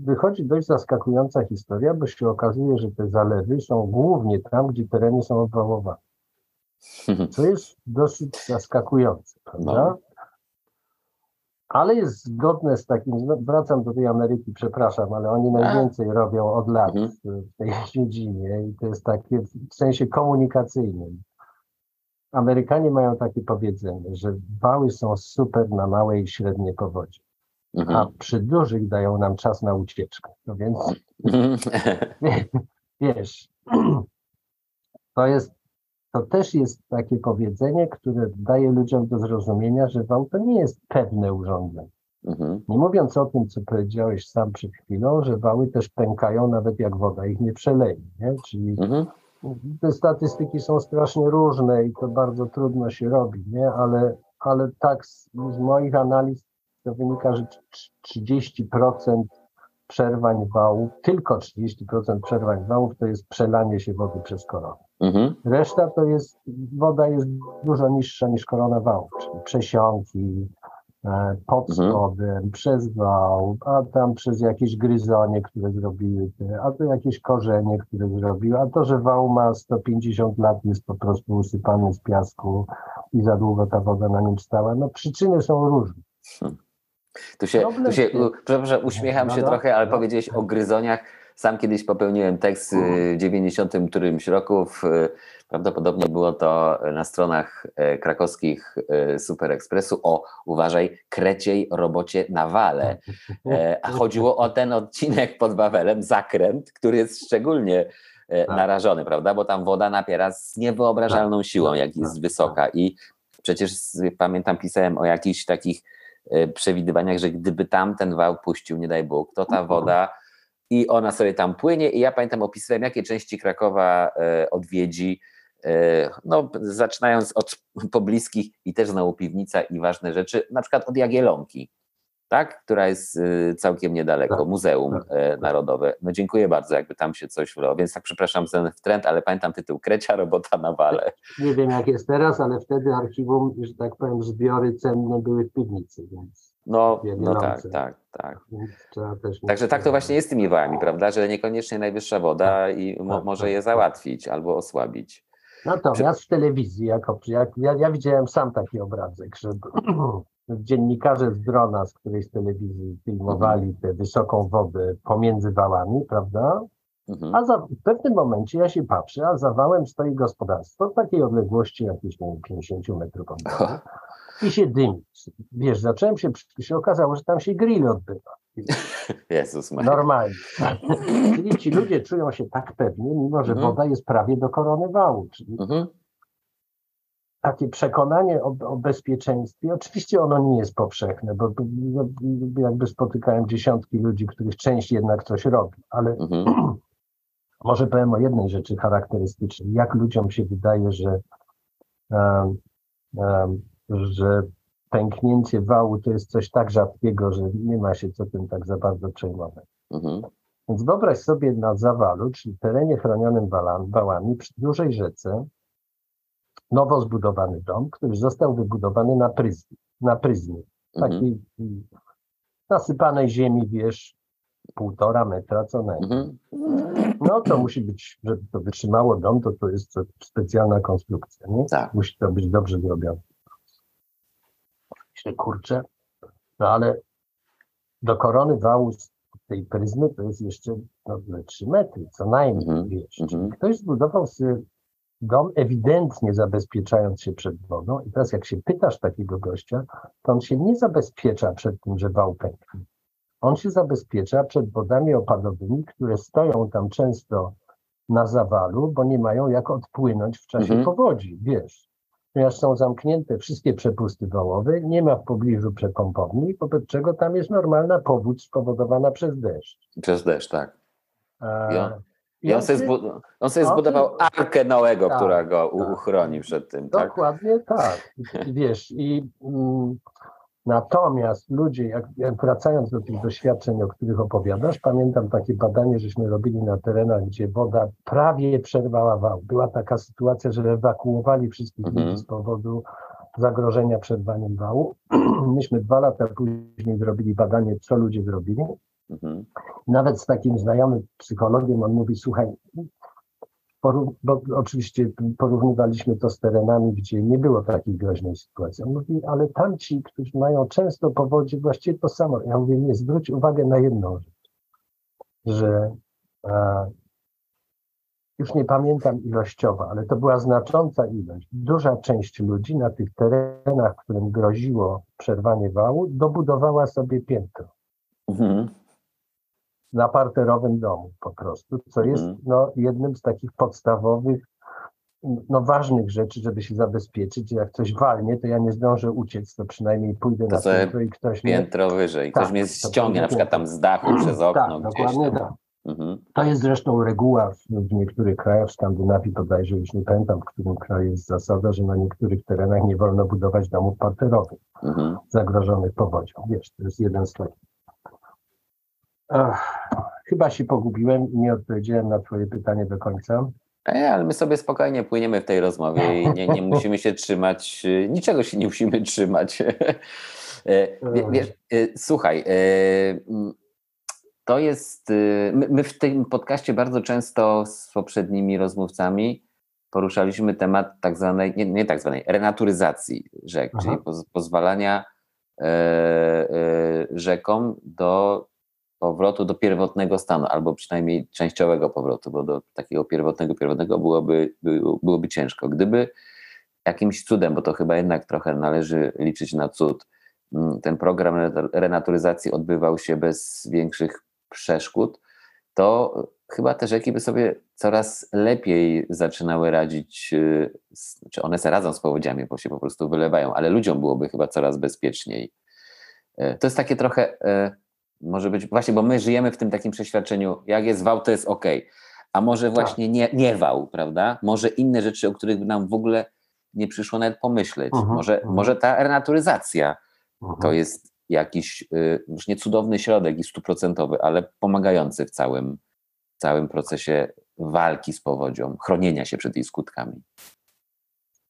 wychodzi dość zaskakująca historia, bo się okazuje, że te zalewy są głównie tam, gdzie tereny są obwałowane. Co jest dosyć zaskakujące, prawda? No. Ale jest zgodne z takim, no, wracam do tej Ameryki, przepraszam, ale oni najwięcej robią od lat Mhm. w tej dziedzinie i to jest takie w sensie komunikacyjnym. Amerykanie mają takie powiedzenie, że wały są super na małe i średnie powodzie, a mhm. przy dużych dają nam czas na ucieczkę. No więc wiesz, to jest, to też jest takie powiedzenie, które daje ludziom do zrozumienia, że wał to nie jest pewne urządzenie. Mhm. Nie mówiąc o tym, co powiedziałeś sam przed chwilą, że wały też pękają, nawet jak woda ich nie przeleje. Nie? Czyli Mhm. Te statystyki są strasznie różne i to bardzo trudno się robi, nie? Ale, ale tak z, z moich analiz to wynika, że trz- 30% przerwań wałów, tylko 30% przerwań wałów to jest przelanie się wody przez koronę. Mhm. Reszta to jest, woda jest dużo niższa niż korona wałów, czyli przesiąki, e, pod Mhm. spodem, przez wał, a tam przez jakieś gryzonie, które zrobiły te, a to jakieś korzenie, które zrobiły, a to, że wał ma 150 lat, jest po prostu usypany z piasku i za długo ta woda na nim stała. No przyczyny są różne. Hmm. Tu się, tu się przepraszam, uśmiecham się no, trochę, ale no, powiedziałeś no. o gryzoniach. Sam kiedyś popełniłem tekst w 90 którymś roku. W, prawdopodobnie było to na stronach e, krakowskich e, Super Expressu o, uważaj, kreciej robocie na wale. E, a chodziło o ten odcinek pod Wawelem, zakręt, który jest szczególnie tak. narażony, prawda? Bo tam woda napiera z niewyobrażalną tak. siłą, jak jest tak. wysoka. I przecież pamiętam, pisałem o jakichś takich przewidywaniach, że gdyby tam ten wał puścił, nie daj Bóg, to ta mhm. woda i ona sobie tam płynie i ja pamiętam opisywałem, jakie części Krakowa odwiedzi, no, zaczynając od pobliskich i też znowu piwnica i ważne rzeczy, na przykład od Jagielonki, tak? która jest e, całkiem niedaleko, tak, Muzeum tak, tak. Narodowe. No dziękuję bardzo, jakby tam się coś wlało. Więc tak przepraszam za ten trend, ale pamiętam tytuł Krecia robota na wale. Nie wiem jak jest teraz, ale wtedy archiwum, że tak powiem, zbiory cenne były w piwnicy, więc no, no tak, tak, tak. Także tak to właśnie jest z tymi wałami, prawda? Że niekoniecznie najwyższa woda tak, i mo tak, może je załatwić albo osłabić. Natomiast w telewizji, jako, jak, ja, ja widziałem sam taki obrazek, że dziennikarze z drona z którejś telewizji filmowali mhm. tę wysoką wodę pomiędzy wałami, prawda? Mhm. A za, w pewnym momencie ja się patrzę, a za wałem stoi gospodarstwo w takiej odległości jakieś nie wiem, 50 metrów od i się dymi. Wiesz, zacząłem się, się okazało, że tam się grill odbywa. Jezus Normalnie. Czyli ci ludzie czują się tak pewnie, mimo że mhm. woda jest prawie do korony wału. Czyli mhm. takie przekonanie o, o, bezpieczeństwie, oczywiście ono nie jest powszechne, bo jakby spotykałem dziesiątki ludzi, których część jednak coś robi, ale mhm. może powiem o jednej rzeczy charakterystycznej. Jak ludziom się wydaje, że um, um, że pęknięcie wału to jest coś tak rzadkiego, że nie ma się co tym tak za bardzo przejmować. Mhm. Więc wyobraź sobie na zawalu, czyli terenie chronionym wałami przy dużej rzece, nowo zbudowany dom, który został wybudowany na pryzmie, na pryzmie takiej mhm. nasypanej ziemi, wiesz, półtora metra co najmniej. Mhm. No to musi być, żeby to wytrzymało dom, to to jest specjalna konstrukcja, nie? Tak. Musi to być dobrze zrobione myślę, kurczę, no ale do korony wału z tej pryzmy to jest jeszcze no, 3 metry, co najmniej. Mm -hmm. Ktoś zbudował sobie dom ewidentnie zabezpieczając się przed wodą i teraz jak się pytasz takiego gościa, to on się nie zabezpiecza przed tym, że wał pęknie. On się zabezpiecza przed wodami opadowymi, które stoją tam często na zawalu, bo nie mają jak odpłynąć w czasie mm -hmm. powodzi, wiesz ponieważ są zamknięte wszystkie przepusty wałowe, nie ma w pobliżu przepompowni, wobec czego tam jest normalna powódź spowodowana przez deszcz. Przez deszcz, tak. I on, i on, sobie, zbu- on sobie zbudował arkę Noego, tak, która go tak, uchroni przed tym. Tak? Dokładnie tak. tak. Wiesz, i mm, Natomiast ludzie, jak, jak, wracając do tych doświadczeń, o których opowiadasz, pamiętam takie badanie, żeśmy robili na terenach, gdzie woda prawie przerwała wał. Była taka sytuacja, że ewakuowali wszystkich mhm. ludzi z powodu zagrożenia przerwaniem wału. Myśmy dwa lata później zrobili badanie, co ludzie zrobili. Mhm. Nawet z takim znajomym psychologiem on mówi, słuchaj, bo oczywiście porównywaliśmy to z terenami, gdzie nie było takiej groźnej sytuacji. On mówi, ale tamci, którzy mają często powodzi, właściwie to samo. Ja mówię, nie, zwróć uwagę na jedną rzecz, że a, już nie pamiętam ilościowo, ale to była znacząca ilość. Duża część ludzi na tych terenach, którym groziło przerwanie wału, dobudowała sobie piętro. Mhm na parterowym domu po prostu, co jest mhm. no, jednym z takich podstawowych, no, ważnych rzeczy, żeby się zabezpieczyć. Jak coś walnie, to ja nie zdążę uciec, to przynajmniej pójdę to na piętro i ktoś mnie... Piętro wyżej, tak, ktoś mnie ściągnie na przykład tam z dachu przez okno tak, gdzieś dokładnie tak. Mhm. To jest zresztą reguła w, w, niektórych krajach, w Skandynawii bodajże, już nie pamiętam, w którym kraju jest zasada, że na niektórych terenach nie wolno budować domów parterowych mhm. zagrożonych powodzią. Wiesz, to jest jeden z takich Ach, chyba się pogubiłem i nie odpowiedziałem na Twoje pytanie do końca. E, ale my sobie spokojnie płyniemy w tej rozmowie i nie, nie musimy się trzymać, niczego się nie musimy trzymać. E, wiesz, e, słuchaj, to jest. My w tym podcaście bardzo często z poprzednimi rozmówcami poruszaliśmy temat tak zwanej, nie, nie tak zwanej, renaturyzacji rzek, Aha. czyli poz, pozwalania rzekom do powrotu do pierwotnego stanu, albo przynajmniej częściowego powrotu, bo do takiego pierwotnego, pierwotnego byłoby, byłoby ciężko. Gdyby jakimś cudem, bo to chyba jednak trochę należy liczyć na cud, mm, ten program renaturyzacji odbywał się bez większych przeszkód, to chyba te rzeki by sobie coraz lepiej zaczynały radzić, y, czy one se radzą z powodziami, bo się po prostu wylewają, ale ludziom byłoby chyba coraz bezpieczniej. Y, to jest takie trochę, y, może być, właśnie, bo my żyjemy w tym takim przeświadczeniu, jak jest wał, to jest ok, a może tak. właśnie nie, nie wał, prawda? Może inne rzeczy, o których nam w ogóle nie przyszło nawet pomyśleć. Uh mhm, -huh, może, uh mhm. -huh. może ta renaturyzacja uh -huh. to mhm. jest jakiś już nie cudowny środek i stuprocentowy, ale pomagający w całym, całym procesie walki z powodzią, chronienia się przed jej skutkami.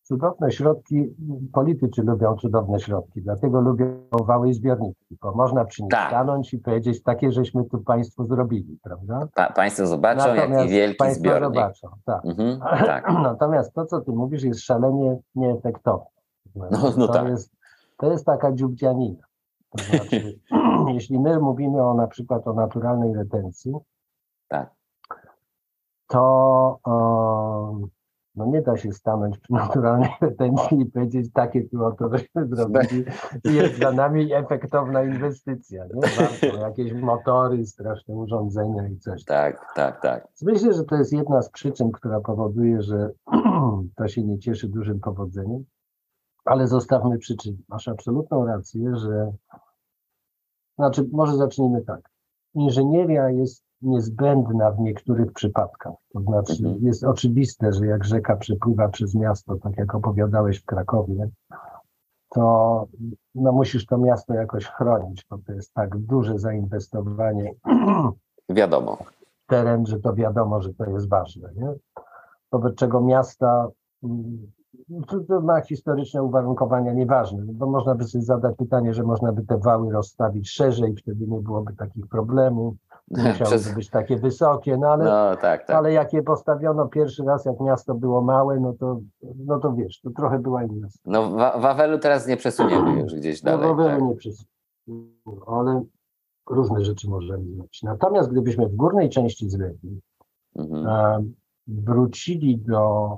Cudowne środki, politycy lubią cudowne środki, dlatego lubią wały i zbiorniki, bo można przy nich tak. stanąć i powiedzieć, takie żeśmy tu Państwu zrobili, prawda? Pa, państwo zobaczą, Natomiast jaki wielki państwo zbiornik. zobaczą, tak. Mhm, tak. Natomiast to, co Ty mówisz, jest szalenie nieefektowne. No, no to, tak. jest, to jest taka dziubdzianina. To znaczy, jeśli my mówimy o na przykład o naturalnej retencji, tak. to no nie da się stanąć przy naturalnej retencji i powiedzieć takie tu oto żeśmy zrobili jest za nami efektowna inwestycja. Nie? Warto jakieś motory, straszne urządzenia i coś. Tak, tak, tak. Myślę, że to jest jedna z przyczyn, która powoduje, że to się nie cieszy dużym powodzeniem. Ale zostawmy przyczyny. Masz absolutną rację, że znaczy, może zacznijmy tak. Inżynieria jest niezbędna w niektórych przypadkach. To znaczy, mhm. jest oczywiste, że jak rzeka przepływa przez miasto, tak jak opowiadałeś w Krakowie, to no, musisz to miasto jakoś chronić, bo to jest tak duże zainwestowanie. Wiadomo. Teren, że to wiadomo, że to jest ważne. Nie? Wobec czego miasta mm, to, to ma historyczne uwarunkowania nieważne, bo można by sobie zadać pytanie, że można by te wały rozstawić szerzej, wtedy nie byłoby takich problemów. Musiałyby Przez... być takie wysokie, no ale, no, tak, tak. ale jak je postawiono pierwszy raz, jak miasto było małe, no to, no to wiesz, to trochę była inna No wa Wawelu teraz nie przesuniemy już gdzieś no, dalej. No Wawelu tak. nie przesuniemy, ale różne rzeczy możemy zrobić. Natomiast gdybyśmy w górnej części zlegli, mhm. wrócili do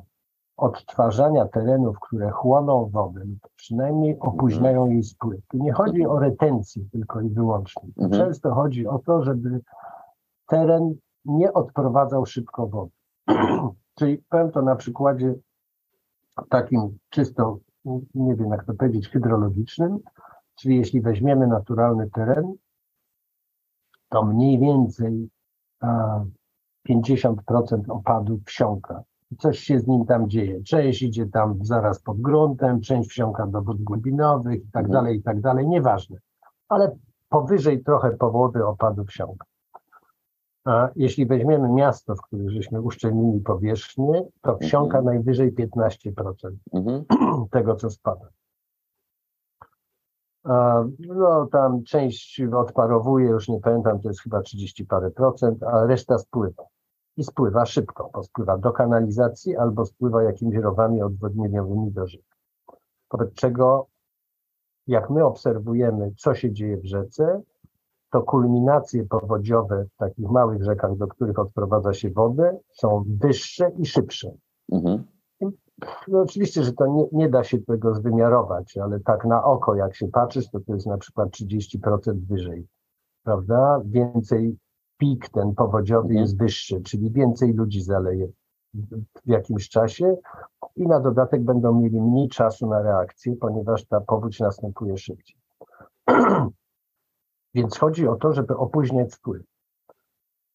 odtwarzania terenów, które chłoną wodę, to przynajmniej opóźniają mhm. jej spływ. Tu nie chodzi mhm. o retencję tylko i wyłącznie. Mhm. Często chodzi o to, żeby teren nie odprowadzał szybko wody. Czyli powiem to na przykładzie takim czysto, nie wiem jak to powiedzieć, hydrologicznym, czyli jeśli weźmiemy naturalny teren, to mniej więcej 50% opadów wsiąka coś się z nim tam dzieje. Część idzie tam zaraz pod gruntem, część wsiąka do wód głębinowych i tak mhm. dalej, i tak dalej, nieważne. Ale powyżej trochę powody opadu wsiąka. A jeśli weźmiemy miasto, w którym żeśmy uszczelnili powierzchnię, to wsiąka mhm. najwyżej 15% mhm. tego, co spada. No tam część odparowuje, już nie pamiętam, to jest chyba 30 parę procent, a reszta spływa i spływa szybko, bo spływa do kanalizacji albo spływa jakimiś rowami odwodnieniowymi do rzek. Wobec czego, jak my obserwujemy, co się dzieje w rzece, to kulminacje powodziowe w takich małych rzekach, do których odprowadza się wodę, są wyższe i szybsze. Mhm. No oczywiście, że to nie, nie, da się tego zwymiarować, ale tak na oko, jak się patrzysz, to to jest na przykład 30% wyżej, prawda? Więcej pik ten powodziowy mhm. jest wyższy, czyli więcej ludzi zaleje w jakimś czasie i na dodatek będą mieli mniej czasu na reakcję, ponieważ ta powódź następuje szybciej. Więc chodzi o to, żeby opóźniać wpływ.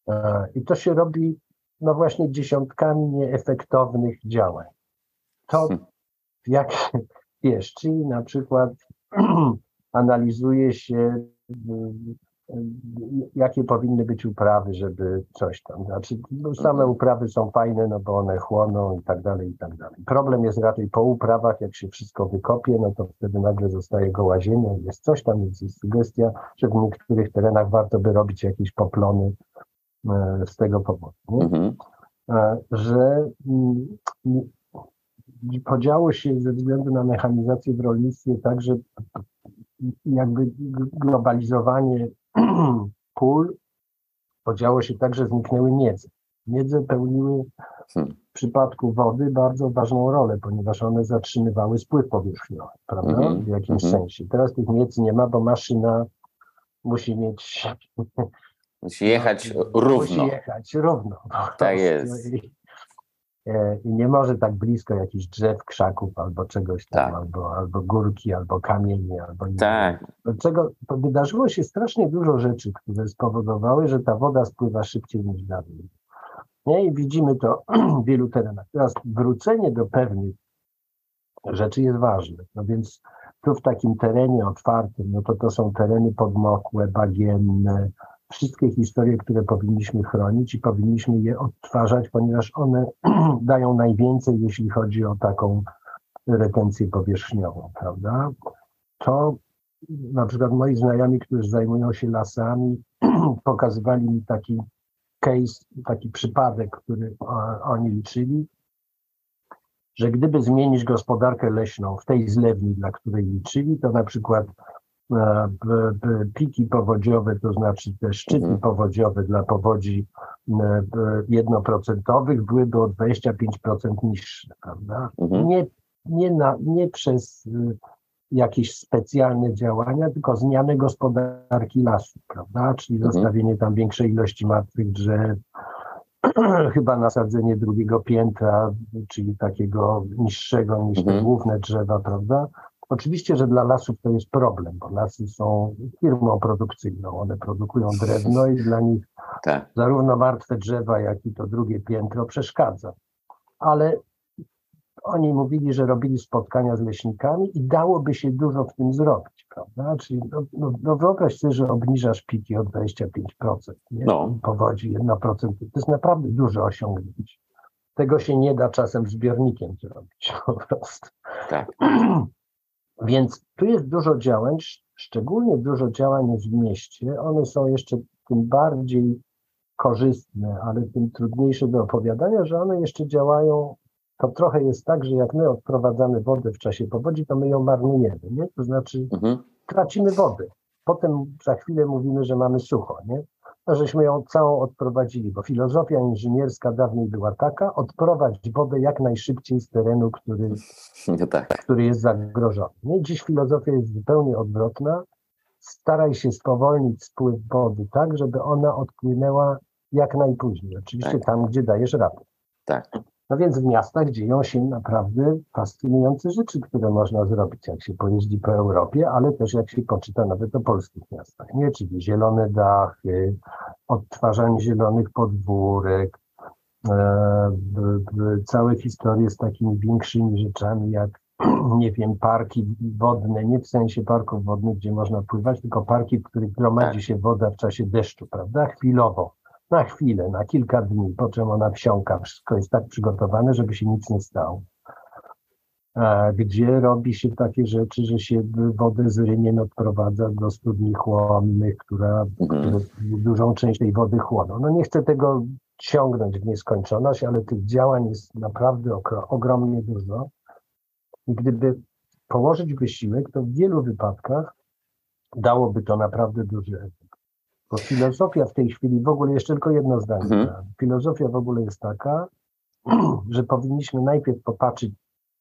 E, I to się robi no właśnie dziesiątkami nieefektownych działań. To hmm. jak wiesz, czyli na przykład analizuje się jakie powinny być uprawy, żeby coś tam. Znaczy, no, same uprawy są fajne, no bo one chłoną i tak dalej, i tak dalej. Problem jest raczej po uprawach, jak się wszystko wykopie, no to wtedy nagle zostaje goła ziemia, jest coś tam, więc jest sugestia, że w niektórych terenach warto by robić jakieś poplony e, z tego powodu. Mhm. E, że mm, podziało się ze względu na mechanizację w rolnictwie tak, że jakby globalizowanie pól podziało się tak, że zniknęły miedze. Miedze pełniły hmm. w przypadku wody bardzo ważną rolę, ponieważ one zatrzymywały spływ powierzchniowy, prawda? Mm -hmm. W jakimś mm -hmm. sensie. Teraz tych miedz nie ma, bo maszyna musi mieć. Musi jechać równo. Musi jechać równo. Tak jest. I nie może tak blisko jakichś drzew, krzaków albo czegoś tam, tak. albo, albo górki, albo kamieni, albo nie tak. Czego, to wydarzyło się strasznie dużo rzeczy, które spowodowały, że ta woda spływa szybciej niż dawniej. Nie? I widzimy to w wielu terenach. Teraz wrócenie do pewnych rzeczy jest ważne. No więc tu w takim terenie otwartym, no to to są tereny podmokłe, bagienne, wszystkie historie, które powinniśmy chronić i powinniśmy je odtwarzać, ponieważ one dają najwięcej, jeśli chodzi o taką retencję powierzchniową, prawda? To na przykład moi znajomi, którzy zajmują się lasami, pokazywali mi taki case, taki przypadek, który oni liczyli, że gdyby zmienić gospodarkę leśną w tej zlewni, dla której liczyli, to na przykład piki powodziowe, to znaczy te szczyty mhm. powodziowe dla powodzi e, jednoprocentowych byłyby o 25% niższe, prawda? Mhm. Nie, nie, na, nie przez e, jakieś specjalne działania, tylko zmianę gospodarki lasu, prawda? Czyli mhm. zostawienie tam większej ilości martwych drzew, chyba nasadzenie drugiego piętra, czyli takiego niższego niż te główne drzewa, prawda? Oczywiście, że dla lasów to jest problem, bo lasy są firmą produkcyjną. One produkują drewno i dla nich tak. zarówno martwe drzewa, jak i to drugie piętro przeszkadza. Ale oni mówili, że robili spotkania z leśnikami i dałoby się dużo w tym zrobić, prawda? Czyli no, no, no wyobraź sobie, że obniżasz piki o 25%, nie? No. powodzi 1%. To jest naprawdę duże osiągnięcie. Tego się nie da czasem zbiornikiem zrobić po prostu. Tak. Więc tu jest dużo działań, szczególnie dużo działań jest w mieście. One są jeszcze tym bardziej korzystne, ale tym trudniejsze do opowiadania, że one jeszcze działają to trochę jest tak, że jak my odprowadzamy wodę w czasie powodzi, to my ją marnujemy, nie? To znaczy mhm. tracimy wodę. Potem za chwilę mówimy, że mamy sucho, nie? No, żeśmy ją całą odprowadzili, bo filozofia inżynierska dawniej była taka, odprowadź wodę jak najszybciej z terenu, który, no tak. który jest zagrożony. Nie? Dziś filozofia jest zupełnie odwrotna. Staraj się spowolnić spływ wody tak, żeby ona odpłynęła jak najpóźniej. Oczywiście tak. tam, gdzie dajesz radę. Tak. No więc w miastach dzieją się naprawdę fascynujące rzeczy, które można zrobić, jak się pojeździ po Europie, ale też jak się poczyta nawet o polskich miastach, nie? Czyli zielone dachy, odtwarzanie zielonych podwórek, e, całe historie z takimi większymi rzeczami, jak nie wiem, parki wodne, nie w sensie parków wodnych, gdzie można pływać, tylko parki, w których gromadzi tak. się woda w czasie deszczu, prawda? Chwilowo na chwilę, na kilka dni, po czym ona wsiąka. Wszystko jest tak przygotowane, żeby się nic nie stało. Gdzie robi się takie rzeczy, że się wodę z rynien odprowadza do studni chłonnych, która, mhm. które dużą część tej wody chłoną. No nie chcę tego ciągnąć w nieskończoność, ale tych działań jest naprawdę ogromnie dużo. I gdyby położyć wysiłek, to w wielu wypadkach dałoby to naprawdę duży efekt. Bo filozofia w tej chwili, w ogóle jeszcze tylko jedno zdanie. Mhm. Filozofia w ogóle jest taka, że powinniśmy najpierw popatrzeć,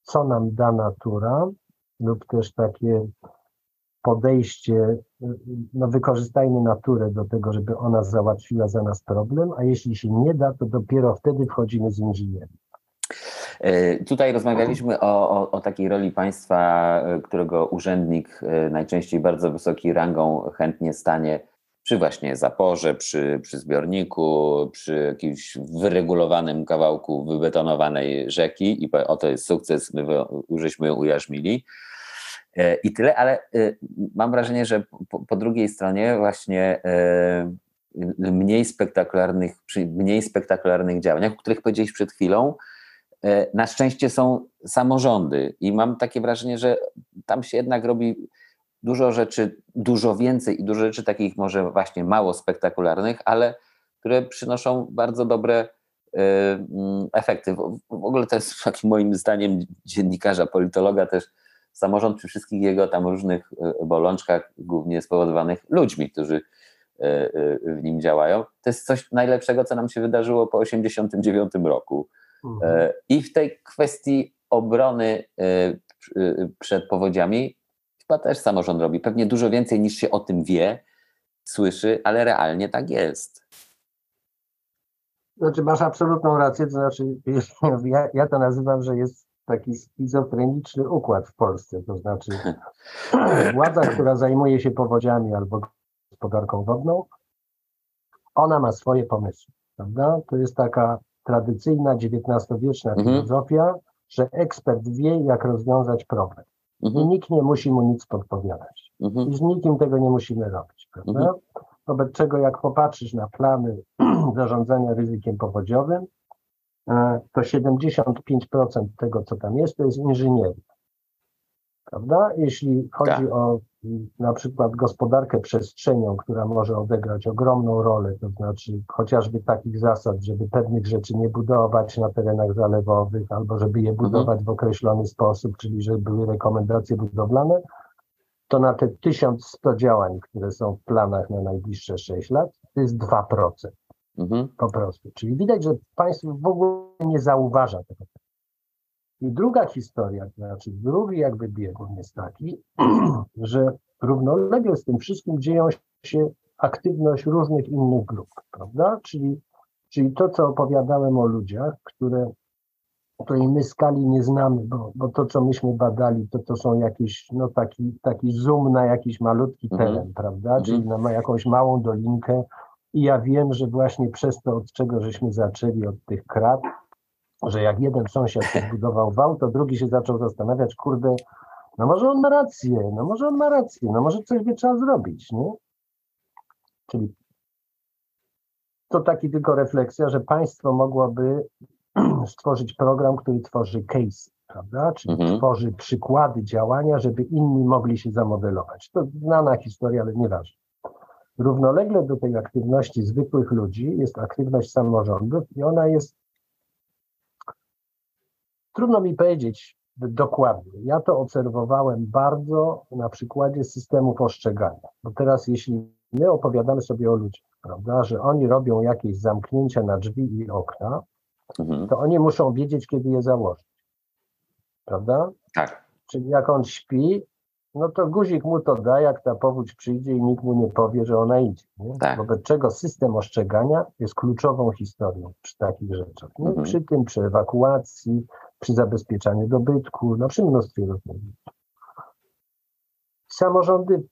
co nam da natura, lub też takie podejście, no wykorzystajmy naturę do tego, żeby ona załatwiła za nas problem, a jeśli się nie da, to dopiero wtedy wchodzimy z inżynierem. E, tutaj rozmawialiśmy o, o, o, takiej roli państwa, e, którego urzędnik e, najczęściej bardzo wysoki rangą chętnie stanie przy właśnie zaporze, przy, przy zbiorniku, przy jakimś wyregulowanym kawałku wybetonowanej rzeki i oto jest sukces, my żeśmy ujarzmili. E, I tyle, ale e, mam wrażenie, że po, po drugiej stronie właśnie e, mniej spektakularnych, przy mniej spektakularnych działaniach, o których powiedzieliś przed chwilą, na szczęście są samorządy i mam takie wrażenie, że tam się jednak robi dużo rzeczy, dużo więcej i dużo rzeczy takich może właśnie mało spektakularnych, ale które przynoszą bardzo dobre mm, efekty. W, ogóle to jest takim moim zdaniem dziennikarza, politologa też samorząd przy wszystkich jego tam różnych bolączkach, głównie spowodowanych ludźmi, którzy w nim działają. To jest coś najlepszego, co nam się wydarzyło po 1989 roku. Mhm. I w tej kwestii obrony przed powodziami chyba też samorząd robi. Pewnie dużo więcej niż się o tym wie, słyszy, ale realnie tak jest. Znaczy, masz absolutną rację, to znaczy, ja, ja to nazywam, że jest taki schizofreniczny układ w Polsce. To znaczy, władza, która zajmuje się powodziami albo gospodarką wodną, ona ma swoje pomysły, prawda? To jest taka tradycyjna XIX-wieczna mhm. filozofia, że ekspert wie, jak rozwiązać problem. Mhm. I nikt nie musi mu nic podpowiadać. Mhm. I z nikim tego nie musimy robić, prawda? Mhm. Wobec czego jak popatrzysz na plany zarządzania ryzykiem powodziowym, e, to 75% tego, co tam jest, to jest inżynieria. Prawda? Jeśli chodzi tak. o na przykład gospodarkę przestrzenią, która może odegrać ogromną rolę, to znaczy chociażby takich zasad, żeby pewnych rzeczy nie budować na terenach zalewowych, albo żeby je mhm. budować w określony sposób, czyli żeby były rekomendacje budowlane, to na te 1100 działań, które są w planach na najbliższe 6 lat, to jest 2%. Mhm. Po prostu. Czyli widać, że państwo w ogóle nie zauważa tego. I druga historia, znaczy drugi jakby biegun jest taki, że równolegle z tym wszystkim dzieją się aktywność różnych innych grup, prawda? Czyli, czyli to, co opowiadałem o ludziach, które, której my skali nie znamy, bo, bo to, co myśmy badali, to to są jakieś, no taki, taki zoom na jakiś malutki mhm. teren, prawda? Mhm. Czyli na jakąś małą dolinkę. I ja wiem, że właśnie przez to, od czego żeśmy zaczęli, od tych krat, że jak jeden sąsiad zbudował wał, to drugi się zaczął zastanawiać, kurde, no może on ma rację, no może on ma rację, no może coś by trzeba zrobić, nie? Czyli to taki tylko refleksja, że państwo mogłoby stworzyć program, który tworzy case, prawda? Czyli mhm. tworzy przykłady działania, żeby inni mogli się zamodelować. To znana historia, ale nieważne. Równolegle do tej aktywności zwykłych ludzi jest aktywność samorządów i ona jest Trudno mi powiedzieć dokładnie. Ja to obserwowałem bardzo na przykładzie systemu postrzegania. Bo teraz, jeśli my opowiadamy sobie o ludziach, prawda, że oni robią jakieś zamknięcia na drzwi i okna, mhm. to oni muszą wiedzieć, kiedy je założyć. Prawda? Tak. Czyli jak on śpi, no to guzik mu to da, jak ta powódź przyjdzie i nikt mu nie powie, że ona idzie. Nie? Tak. Wobec czego system ostrzegania jest kluczową historią przy takich rzeczach. Nie? Mhm. Przy tym, przy ewakuacji, przy zabezpieczaniu dobytku, no przy mnóstwie różnych Samorządy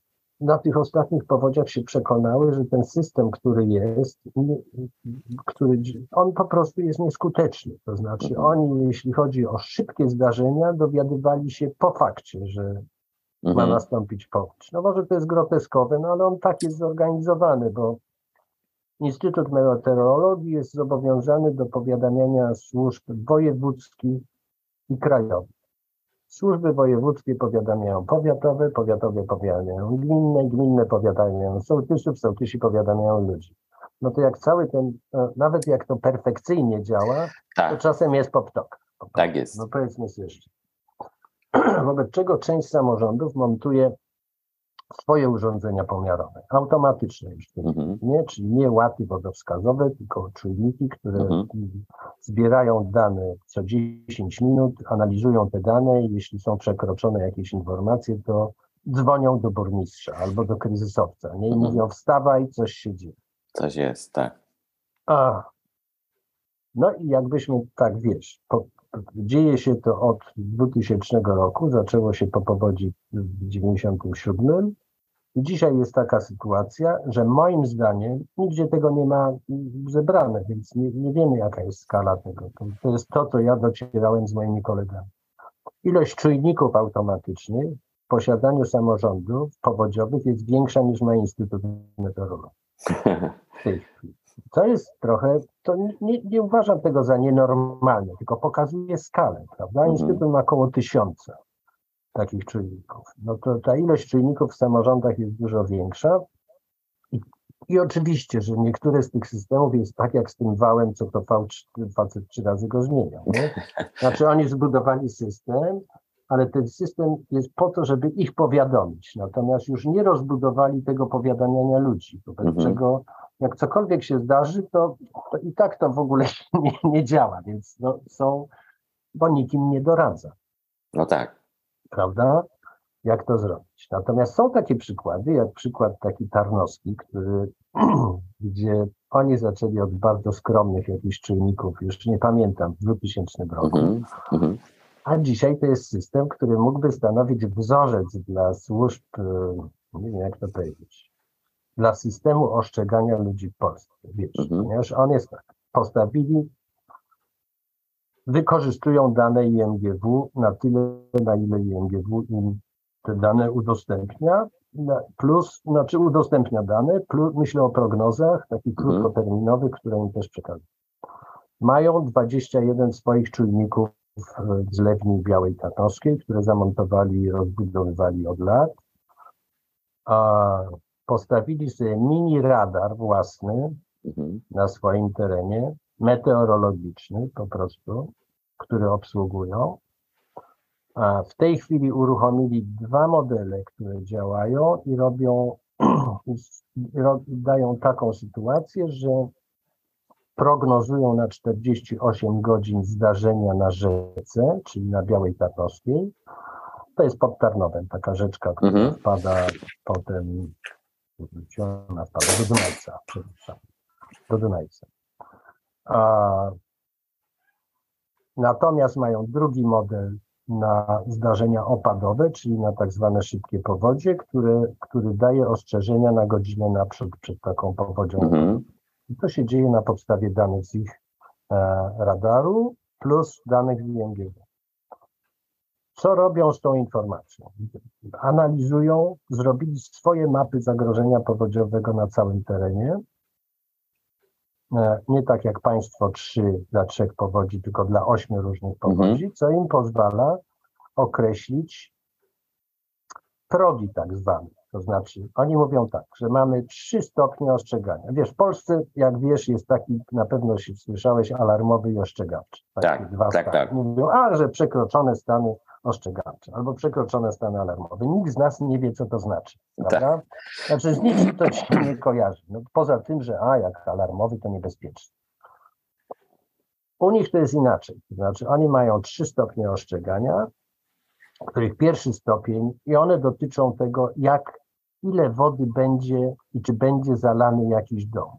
na tych ostatnich powodziach się przekonały, że ten system, który jest, który, on po prostu jest nieskuteczny. To znaczy mhm. oni, jeśli chodzi o szybkie zdarzenia, dowiadywali się po fakcie, że mhm. ma nastąpić powódź. No może to jest groteskowe, no ale on tak jest zorganizowany, bo Instytut Meteorologii jest zobowiązany do powiadamiania służb wojewódzkich i krajowych. Służby wojewódzkie powiadamiają powiatowe, powiatowe powiadamiają gminne, gminne powiadamiają sołtysów, sołtysi powiadamiają ludzi. No to jak cały ten, no, nawet jak to perfekcyjnie działa, tak. to czasem jest poptok. Tak jest. No powiedzmy sobie jeszcze. wobec czego część samorządów montuje swoje urządzenia pomiarowe, automatyczne już, mhm. nie, czyli nie łaty wodowskazowe, tylko czujniki, które mhm. zbierają dane co 10 minut, analizują te dane i jeśli są przekroczone jakieś informacje, to dzwonią do burmistrza albo do kryzysowca nie? i mhm. mówią wstawaj, coś się dzieje. Coś jest, tak. A, no i jakbyśmy tak, wiesz, po, Dzieje się to od 2000 roku, zaczęło się po powodzi w 1997. I dzisiaj jest taka sytuacja, że moim zdaniem nigdzie tego nie ma zebrane, więc nie, nie wiemy, jaka jest skala tego. To, to jest to, co ja docierałem z moimi kolegami. Ilość czujników automatycznych w posiadaniu samorządów powodziowych jest większa niż ma Instytut Meteorologii. W tej chwili. To jest trochę, to nie, nie uważam tego za nienormalne, tylko pokazuje skalę, prawda? Mhm. Instytut ma około tysiąca takich czujników. No to ta ilość czujników w samorządach jest dużo większa i I oczywiście, że niektóre z tych systemów jest tak jak z tym wałem, co to facet trzy razy go zmieniał. Nie? Znaczy oni zbudowali system, ale ten system jest po to, żeby ich powiadomić. Natomiast już nie rozbudowali tego powiadamiania ludzi, wobec Mhm. czego jak cokolwiek się zdarzy, to, to i tak to w ogóle nie, nie działa, więc no, są, bo nikim nie doradza No tak. prawda? Jak to zrobić? Natomiast są takie przykłady, jak przykład taki Tarnowski, który, gdzie oni zaczęli od bardzo skromnych jakichś czynników, już nie pamiętam, w 2000 roku, Mhm. Mhm. a dzisiaj to jest system, który mógłby stanowić wzorzec dla służb, e, nie wiem jak to powiedzieć, dla systemu ostrzegania ludzi w Polsce, wiesz, Mhm. ponieważ on jest tak, postawili wykorzystują dane IMGW na tyle, na ile IMGW im te dane udostępnia, plus, znaczy udostępnia dane, plus myślę o prognozach takich Mhm. krótkoterminowych, które im też przekazują. Mają 21 swoich czujników w zlewni Białej Tarnowskiej, które zamontowali i rozbudowywali od lat. A postawili sobie mini radar własny, Mhm. na swoim terenie, meteorologiczny po prostu, który obsługują. A w tej chwili uruchomili dwa modele, które działają i robią, dają taką sytuację, że prognozują na 48 godzin zdarzenia na rzece, czyli na Białej Tarnowskiej. To jest pod Tarnowem, taka rzeczka, która Mhm. wpada potem, gdzie ona wpada, do Dunajca, przepraszam do Dunajca. A, natomiast mają drugi model na zdarzenia opadowe, czyli na tak zwane szybkie powodzie, które, który daje ostrzeżenia na godzinę naprzód przed taką powodzią. Mhm. I to się dzieje na podstawie danych z ich e, radaru plus danych z IMGW. Co robią z tą informacją? Analizują, zrobili swoje mapy zagrożenia powodziowego na całym terenie. E, Nie tak jak państwo trzy dla trzech powodzi, tylko dla ośmiu różnych powodzi, co im pozwala określić progi tak zwane. To znaczy, oni mówią tak, że mamy trzy stopnie ostrzegania. Wiesz, w Polsce, jak wiesz, jest taki, na pewno się słyszałeś, alarmowy i ostrzegawczy. Takie Tak, dwa tak, stany. tak. Mówią, a, że przekroczone stany ostrzegawcze albo przekroczone stany alarmowe. Nikt z nas nie wie, co to znaczy. Tak. Prawda? Znaczy, z niczym to się nie kojarzy. No, poza tym, że a, jak alarmowy, to niebezpieczny. U nich to jest inaczej. Znaczy, oni mają trzy stopnie ostrzegania, których pierwszy stopień i one dotyczą tego, jak, ile wody będzie i czy będzie zalany jakiś dom.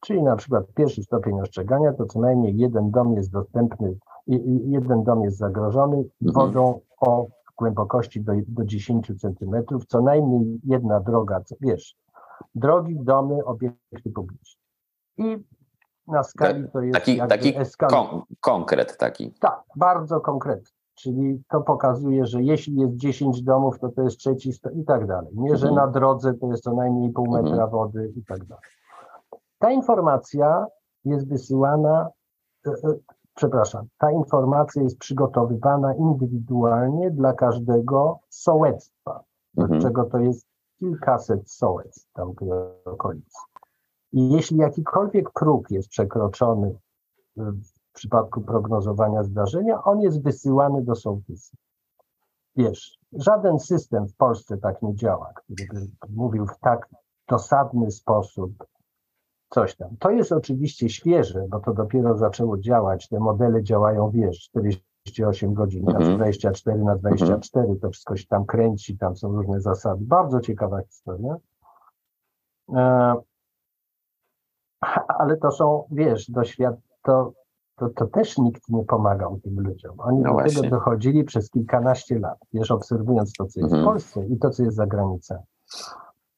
Czyli na przykład pierwszy stopień ostrzegania to co najmniej jeden dom jest dostępny, i- i- jeden dom jest zagrożony wodą o głębokości do, do 10 centymetrów, co najmniej jedna droga, co- wiesz, drogi, domy, obiekty publiczne. I na skali to jest Taki, taki kon, konkret taki. tak, bardzo konkretnie. Czyli to pokazuje, że jeśli jest 10 domów, to to jest trzeci sto- i tak dalej. Nie, że Mhm. na drodze to jest co najmniej pół Mhm. metra wody i tak dalej. Ta informacja jest wysyłana, e, e, przepraszam, ta informacja jest przygotowywana indywidualnie dla każdego sołectwa, Mhm. czego to jest kilkaset sołectw tam w tej okolicy. I jeśli jakikolwiek próg jest przekroczony w przypadku prognozowania zdarzenia, on jest wysyłany do sołtysa. Wiesz, żaden system w Polsce tak nie działa, który by mówił w tak dosadny sposób coś tam. To jest oczywiście świeże, bo to dopiero zaczęło działać. Te modele działają, wiesz, 48 godzin, Mhm. znaczy 24 na 24, to wszystko się tam kręci, tam są różne zasady. Bardzo ciekawa historia. E, ale to są, wiesz, doświad... to, to, to też nikt nie pomagał tym ludziom. Oni No do właśnie. tego dochodzili przez kilkanaście lat, wiesz, obserwując to, co jest Mhm. w Polsce i to, co jest za granicą.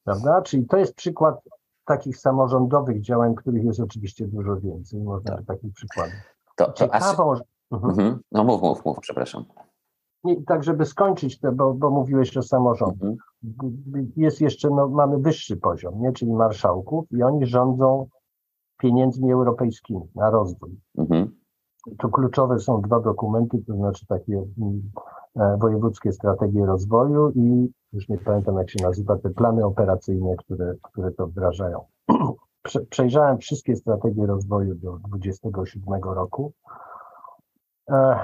Prawda? Czyli to jest przykład takich samorządowych działań, których jest oczywiście dużo więcej. Można Tak. takich przykładów. To, to Ciekawą, mhm. mhm. No mów, mów, mów, przepraszam. Nie, tak, żeby skończyć to, bo, bo mówiłeś o samorządzie. Mhm. Jest jeszcze, no, mamy wyższy poziom, nie? czyli marszałków i oni rządzą pieniędzmi europejskimi na rozwój. Mhm. Tu kluczowe są dwa dokumenty, to znaczy takie mm, wojewódzkie strategie rozwoju i już nie pamiętam jak się nazywa, te plany operacyjne, które, które to wdrażają. przejrzałem wszystkie strategie rozwoju do 27 roku e,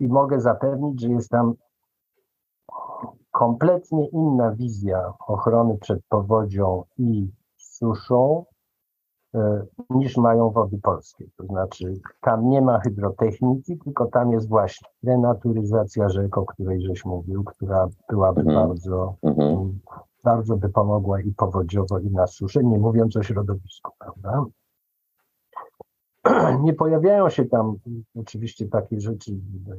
i mogę zapewnić, że jest tam kompletnie inna wizja ochrony przed powodzią i suszą e, niż mają wody polskie. To znaczy tam nie ma hydrotechniki, tylko tam jest właśnie renaturyzacja rzek, o której żeś mówił, która byłaby mhm. bardzo, mhm. bardzo by pomogła i powodziowo, i na suszę, nie mówiąc o środowisku, prawda? Nie pojawiają się tam oczywiście takie rzeczy,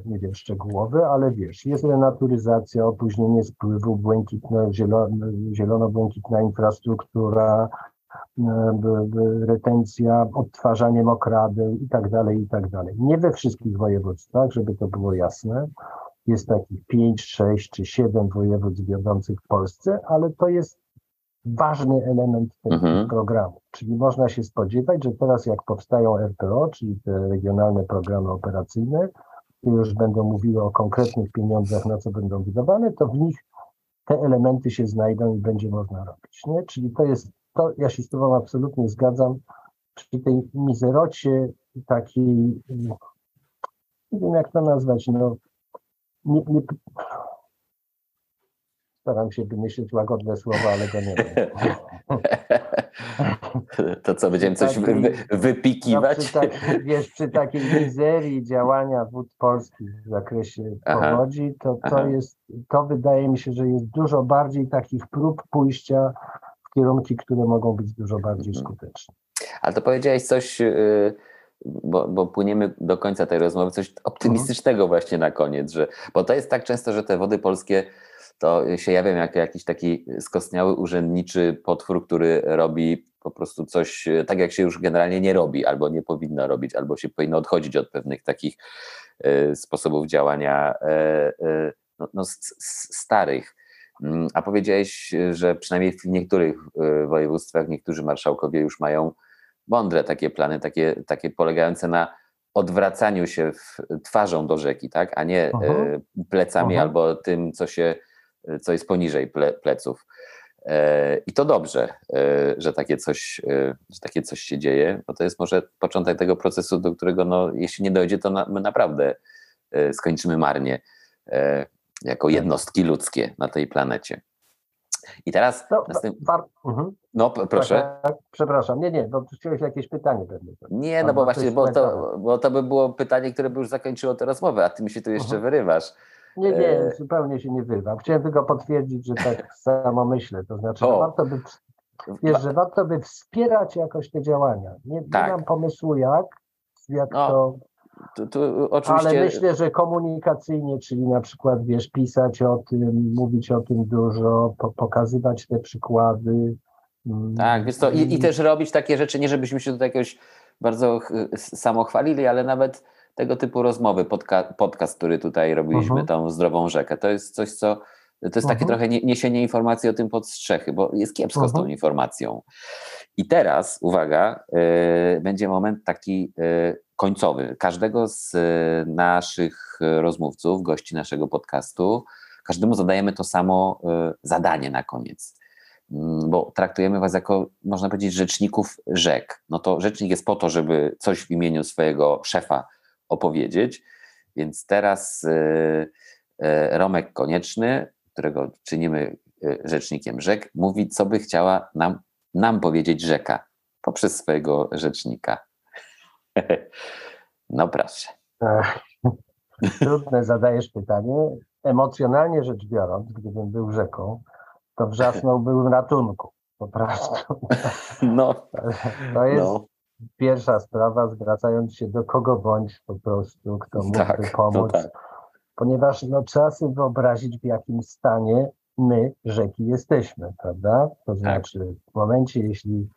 nie wiem, szczegółowe, ale wiesz, jest renaturyzacja, opóźnienie spływu, błękitno, zielono-błękitna infrastruktura, e, retencja, odtwarzanie mokradeł i tak dalej, i tak dalej. Nie we wszystkich województwach, żeby to było jasne. Jest takich 5, 6 czy 7 województw wiodących w Polsce, ale to jest ważny element tego mhm. programu. Czyli można się spodziewać, że teraz jak powstają RPO, czyli te regionalne programy operacyjne, już będą mówiły o konkretnych pieniądzach, na co będą wydawane, to w nich te elementy się znajdą i będzie można robić. Nie? Czyli to jest to, ja się z Tobą absolutnie zgadzam, przy tej mizerocie takiej, nie wiem jak to nazwać, no, nie, nie, Staram się wymyślić łagodne słowa, ale go nie wiem. To co, będziemy coś wy, wy, wypikiwać? No przy tak, wiesz, przy takiej mizerii działania wód polskich w zakresie Aha. powodzi, to, to jest, to wydaje mi się, że jest dużo bardziej takich prób pójścia kierunki, które mogą być dużo bardziej mhm. skuteczne. Ale to powiedziałeś coś, y, bo, bo płyniemy do końca tej rozmowy, coś optymistycznego mhm. właśnie na koniec, że, bo to jest tak często, że te wody polskie to się jawiam jako jakiś taki skostniały urzędniczy potwór, który robi po prostu coś tak, jak się już generalnie nie robi, albo nie powinno robić, albo się powinno odchodzić od pewnych takich e, sposobów działania e, e, no, no, starych. Mm, a powiedziałeś, że przynajmniej w niektórych województwach niektórzy marszałkowie już mają mądre takie plany, takie, takie polegające na odwracaniu się twarzą do rzeki, tak? a nie Aha. plecami Aha. albo tym, co się co jest poniżej ple, pleców. E, I to dobrze, e, że takie, coś, e, że takie coś się dzieje, bo to jest może początek tego procesu, do którego no, jeśli nie dojdzie, to na, my naprawdę skończymy marnie jako jednostki ludzkie na tej planecie. I teraz. No, następ... mhm. no proszę. Tak, tak, przepraszam, nie, nie, bo chciałeś jakieś pytanie pewnie. Nie, no bo właśnie, bo to, bo to by było pytanie, które by już zakończyło tę rozmowę, a ty mi się tu jeszcze mhm. wyrywasz. Nie, nie, e, zupełnie się nie wyrwam. Chciałem tylko potwierdzić, że tak samo myślę. To znaczy, że warto by, wiesz, że warto by wspierać jakoś te działania. Nie, tak. nie mam pomysłu jak, jak no. to to, to oczywiście... Ale myślę, że komunikacyjnie, czyli na przykład, wiesz, pisać o tym, mówić o tym dużo, po, pokazywać te przykłady. Mm, tak, więc to i, i, też robić takie rzeczy, nie żebyśmy się tutaj jakoś bardzo samochwalili, ale nawet tego typu rozmowy, podca podcast, który tutaj robiliśmy, uh mhm. -huh. tą zdrową rzekę, to jest coś, co to jest takie uh mhm. trochę niesienie informacji o tym pod strzechy, bo jest kiepsko -huh. z tą mhm. informacją. I teraz, uwaga, y, będzie moment taki y, końcowy. Każdego z y, naszych rozmówców, gości naszego podcastu, każdemu zadajemy to samo zadanie na koniec mm, bo traktujemy Was jako, można powiedzieć, rzeczników rzek. No to rzecznik jest po to, żeby coś w imieniu swojego szefa opowiedzieć. Więc teraz Romek Konieczny, którego czynimy e, rzecznikiem rzek, mówi, co by chciała nam, nam powiedzieć rzeka poprzez swojego rzecznika. No proszę. Trudne zadajesz pytanie. Emocjonalnie rzecz biorąc, gdybym był rzeką, to wrzasnąłbym ratunku. Po prostu. No, to jest, no pierwsza sprawa, zwracając się do kogo bądź po prostu, kto mógłby tak, pomóc. Tak. Ponieważ no, trzeba sobie wyobrazić, w jakim stanie my, rzeki, jesteśmy, prawda? To tak. znaczy, w momencie, jeśli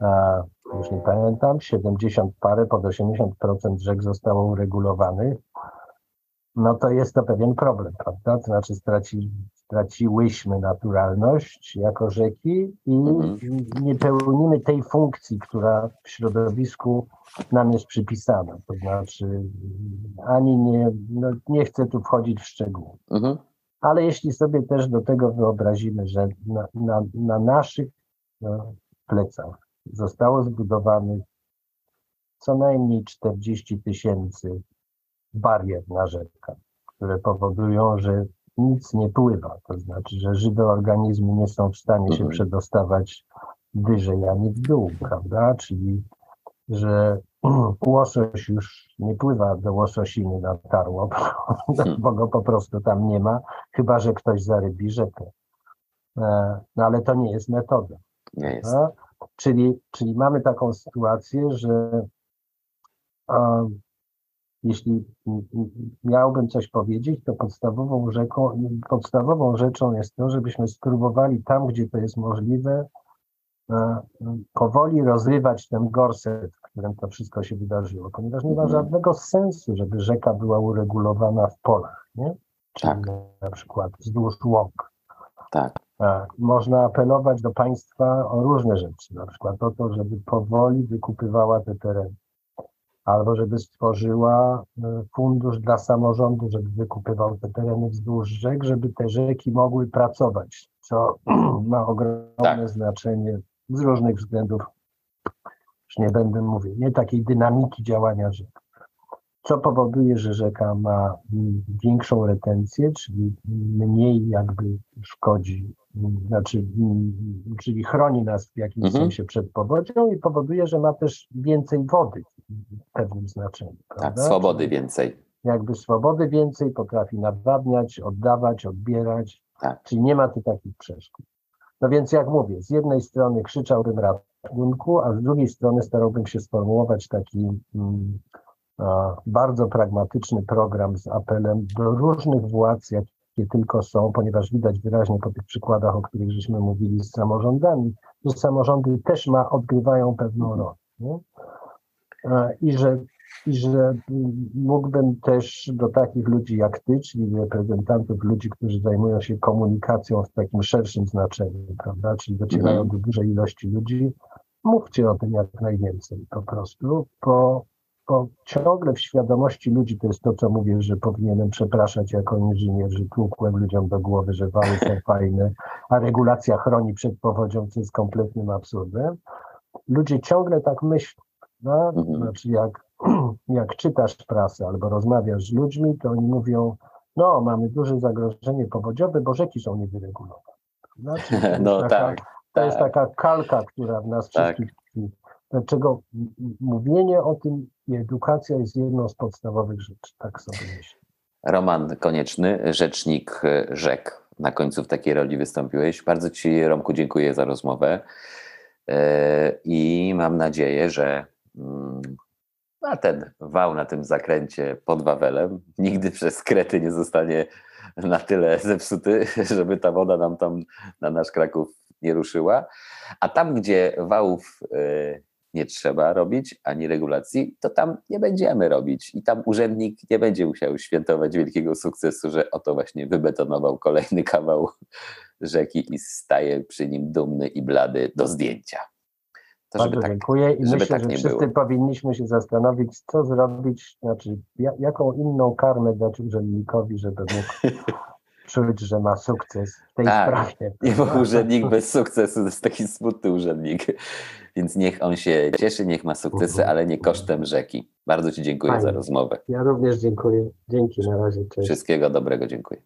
a, już nie pamiętam, 70 parę, pod 80% rzek zostało uregulowanych, no to jest to pewien problem, prawda? To znaczy straci, straciłyśmy naturalność jako rzeki i mhm. nie pełnimy tej funkcji, która w środowisku nam jest przypisana. To znaczy ani nie, no nie chcę tu wchodzić w szczegóły. Mhm. Ale jeśli sobie też do tego wyobrazimy, że na, na, na naszych no, plecach zostało zbudowanych co najmniej 40 tysięcy barier na rzekach, które powodują, że nic nie pływa. To znaczy, że żywe organizmy nie są w stanie się Mhm. przedostawać wyżej ani w dół, prawda? Czyli, że łosoś już nie pływa do łososiny na tarło, bo go po prostu tam nie ma, chyba że ktoś zarybi rzekę. E, No ale to nie jest metoda. Nie jest. Czyli, czyli mamy taką sytuację, że a, jeśli miałbym coś powiedzieć, to podstawową, rzeką, podstawową rzeczą jest to, żebyśmy spróbowali tam, gdzie to jest możliwe, e, powoli rozrywać ten gorset, w którym to wszystko się wydarzyło, ponieważ nie ma Mhm. żadnego sensu, żeby rzeka była uregulowana w polach, nie? Czyli Tak. na przykład wzdłuż łąk. Tak. Tak, można apelować do państwa o różne rzeczy, na przykład o to, żeby powoli wykupywała te tereny, albo żeby stworzyła e, fundusz dla samorządu, żeby wykupywał te tereny wzdłuż rzek, żeby te rzeki mogły pracować, co ma ogromne Tak. znaczenie z różnych względów. Już nie będę mówił, nie takiej dynamiki działania rzek. Co powoduje, że rzeka ma mm, większą retencję, czyli mniej jakby szkodzi, mm, znaczy, mm, czyli chroni nas w jakimś Mhm. sensie przed powodzią i powoduje, że ma też więcej wody w pewnym znaczeniu. Tak, prawda? swobody Czyli więcej. Jakby swobody więcej, potrafi nawadniać, oddawać, odbierać, Tak. czyli nie ma tu takich przeszkód. No więc jak mówię, z jednej strony krzyczałbym ratunku, a z drugiej strony starałbym się sformułować taki mm, a, bardzo pragmatyczny program z apelem do różnych władz, jakie tylko są, ponieważ widać wyraźnie po tych przykładach, o których żeśmy mówili z samorządami, że samorządy też ma, odgrywają pewną rolę. Nie? I że, I że mógłbym też do takich ludzi jak ty, czyli reprezentantów ludzi, którzy zajmują się komunikacją w takim szerszym znaczeniu, prawda? Czyli docierają Mhm. do dużej ilości ludzi, mówcie o tym jak najwięcej po prostu, bo, bo ciągle w świadomości ludzi to jest to, co mówię, że powinienem przepraszać jako inżynier, że tłukłem ludziom do głowy, że wały są fajne, a regulacja chroni przed powodzią, co jest kompletnym absurdem. Ludzie ciągle tak myślą. No? Mhm. Znaczy jak, jak czytasz prasę albo rozmawiasz z ludźmi, to oni mówią, no mamy duże zagrożenie powodziowe, bo rzeki są niewyregulowane. Znaczy, to jest No taka- tak. to jest tak. taka kalka, która w nas Tak. wszystkich. Dlaczego mówienie o tym i edukacja jest jedną z podstawowych rzeczy, tak sobie myślę. Roman Konieczny, rzecznik e, rzek. Na końcu w takiej roli wystąpiłeś. Bardzo Ci, Romku, dziękuję za rozmowę. E, I mam nadzieję, że mm, a ten wał na tym zakręcie pod Wawelem nigdy przez Krety nie zostanie na tyle zepsuty, żeby ta woda nam tam na nasz Kraków nie ruszyła. A tam, gdzie wałów e, nie trzeba robić, ani regulacji, to tam nie będziemy robić. I tam urzędnik nie będzie musiał świętować wielkiego sukcesu, że oto właśnie wybetonował kolejny kawał rzeki i staje przy nim dumny i blady do zdjęcia. Bardzo żeby tak, dziękuję i myślę, tak że wszyscy było. powinniśmy się zastanowić, co zrobić, znaczy ja, jaką inną karmę dać urzędnikowi, żeby mógł czuć, że ma sukces w tej Tak. sprawie. Nie, bo urzędnik bez sukcesu to jest taki smutny urzędnik. Więc niech on się cieszy, niech ma sukcesy, ale nie kosztem rzeki. Bardzo Ci dziękuję za rozmowę. Ja również dziękuję. Dzięki, na razie, cześć. Wszystkiego dobrego, dziękuję.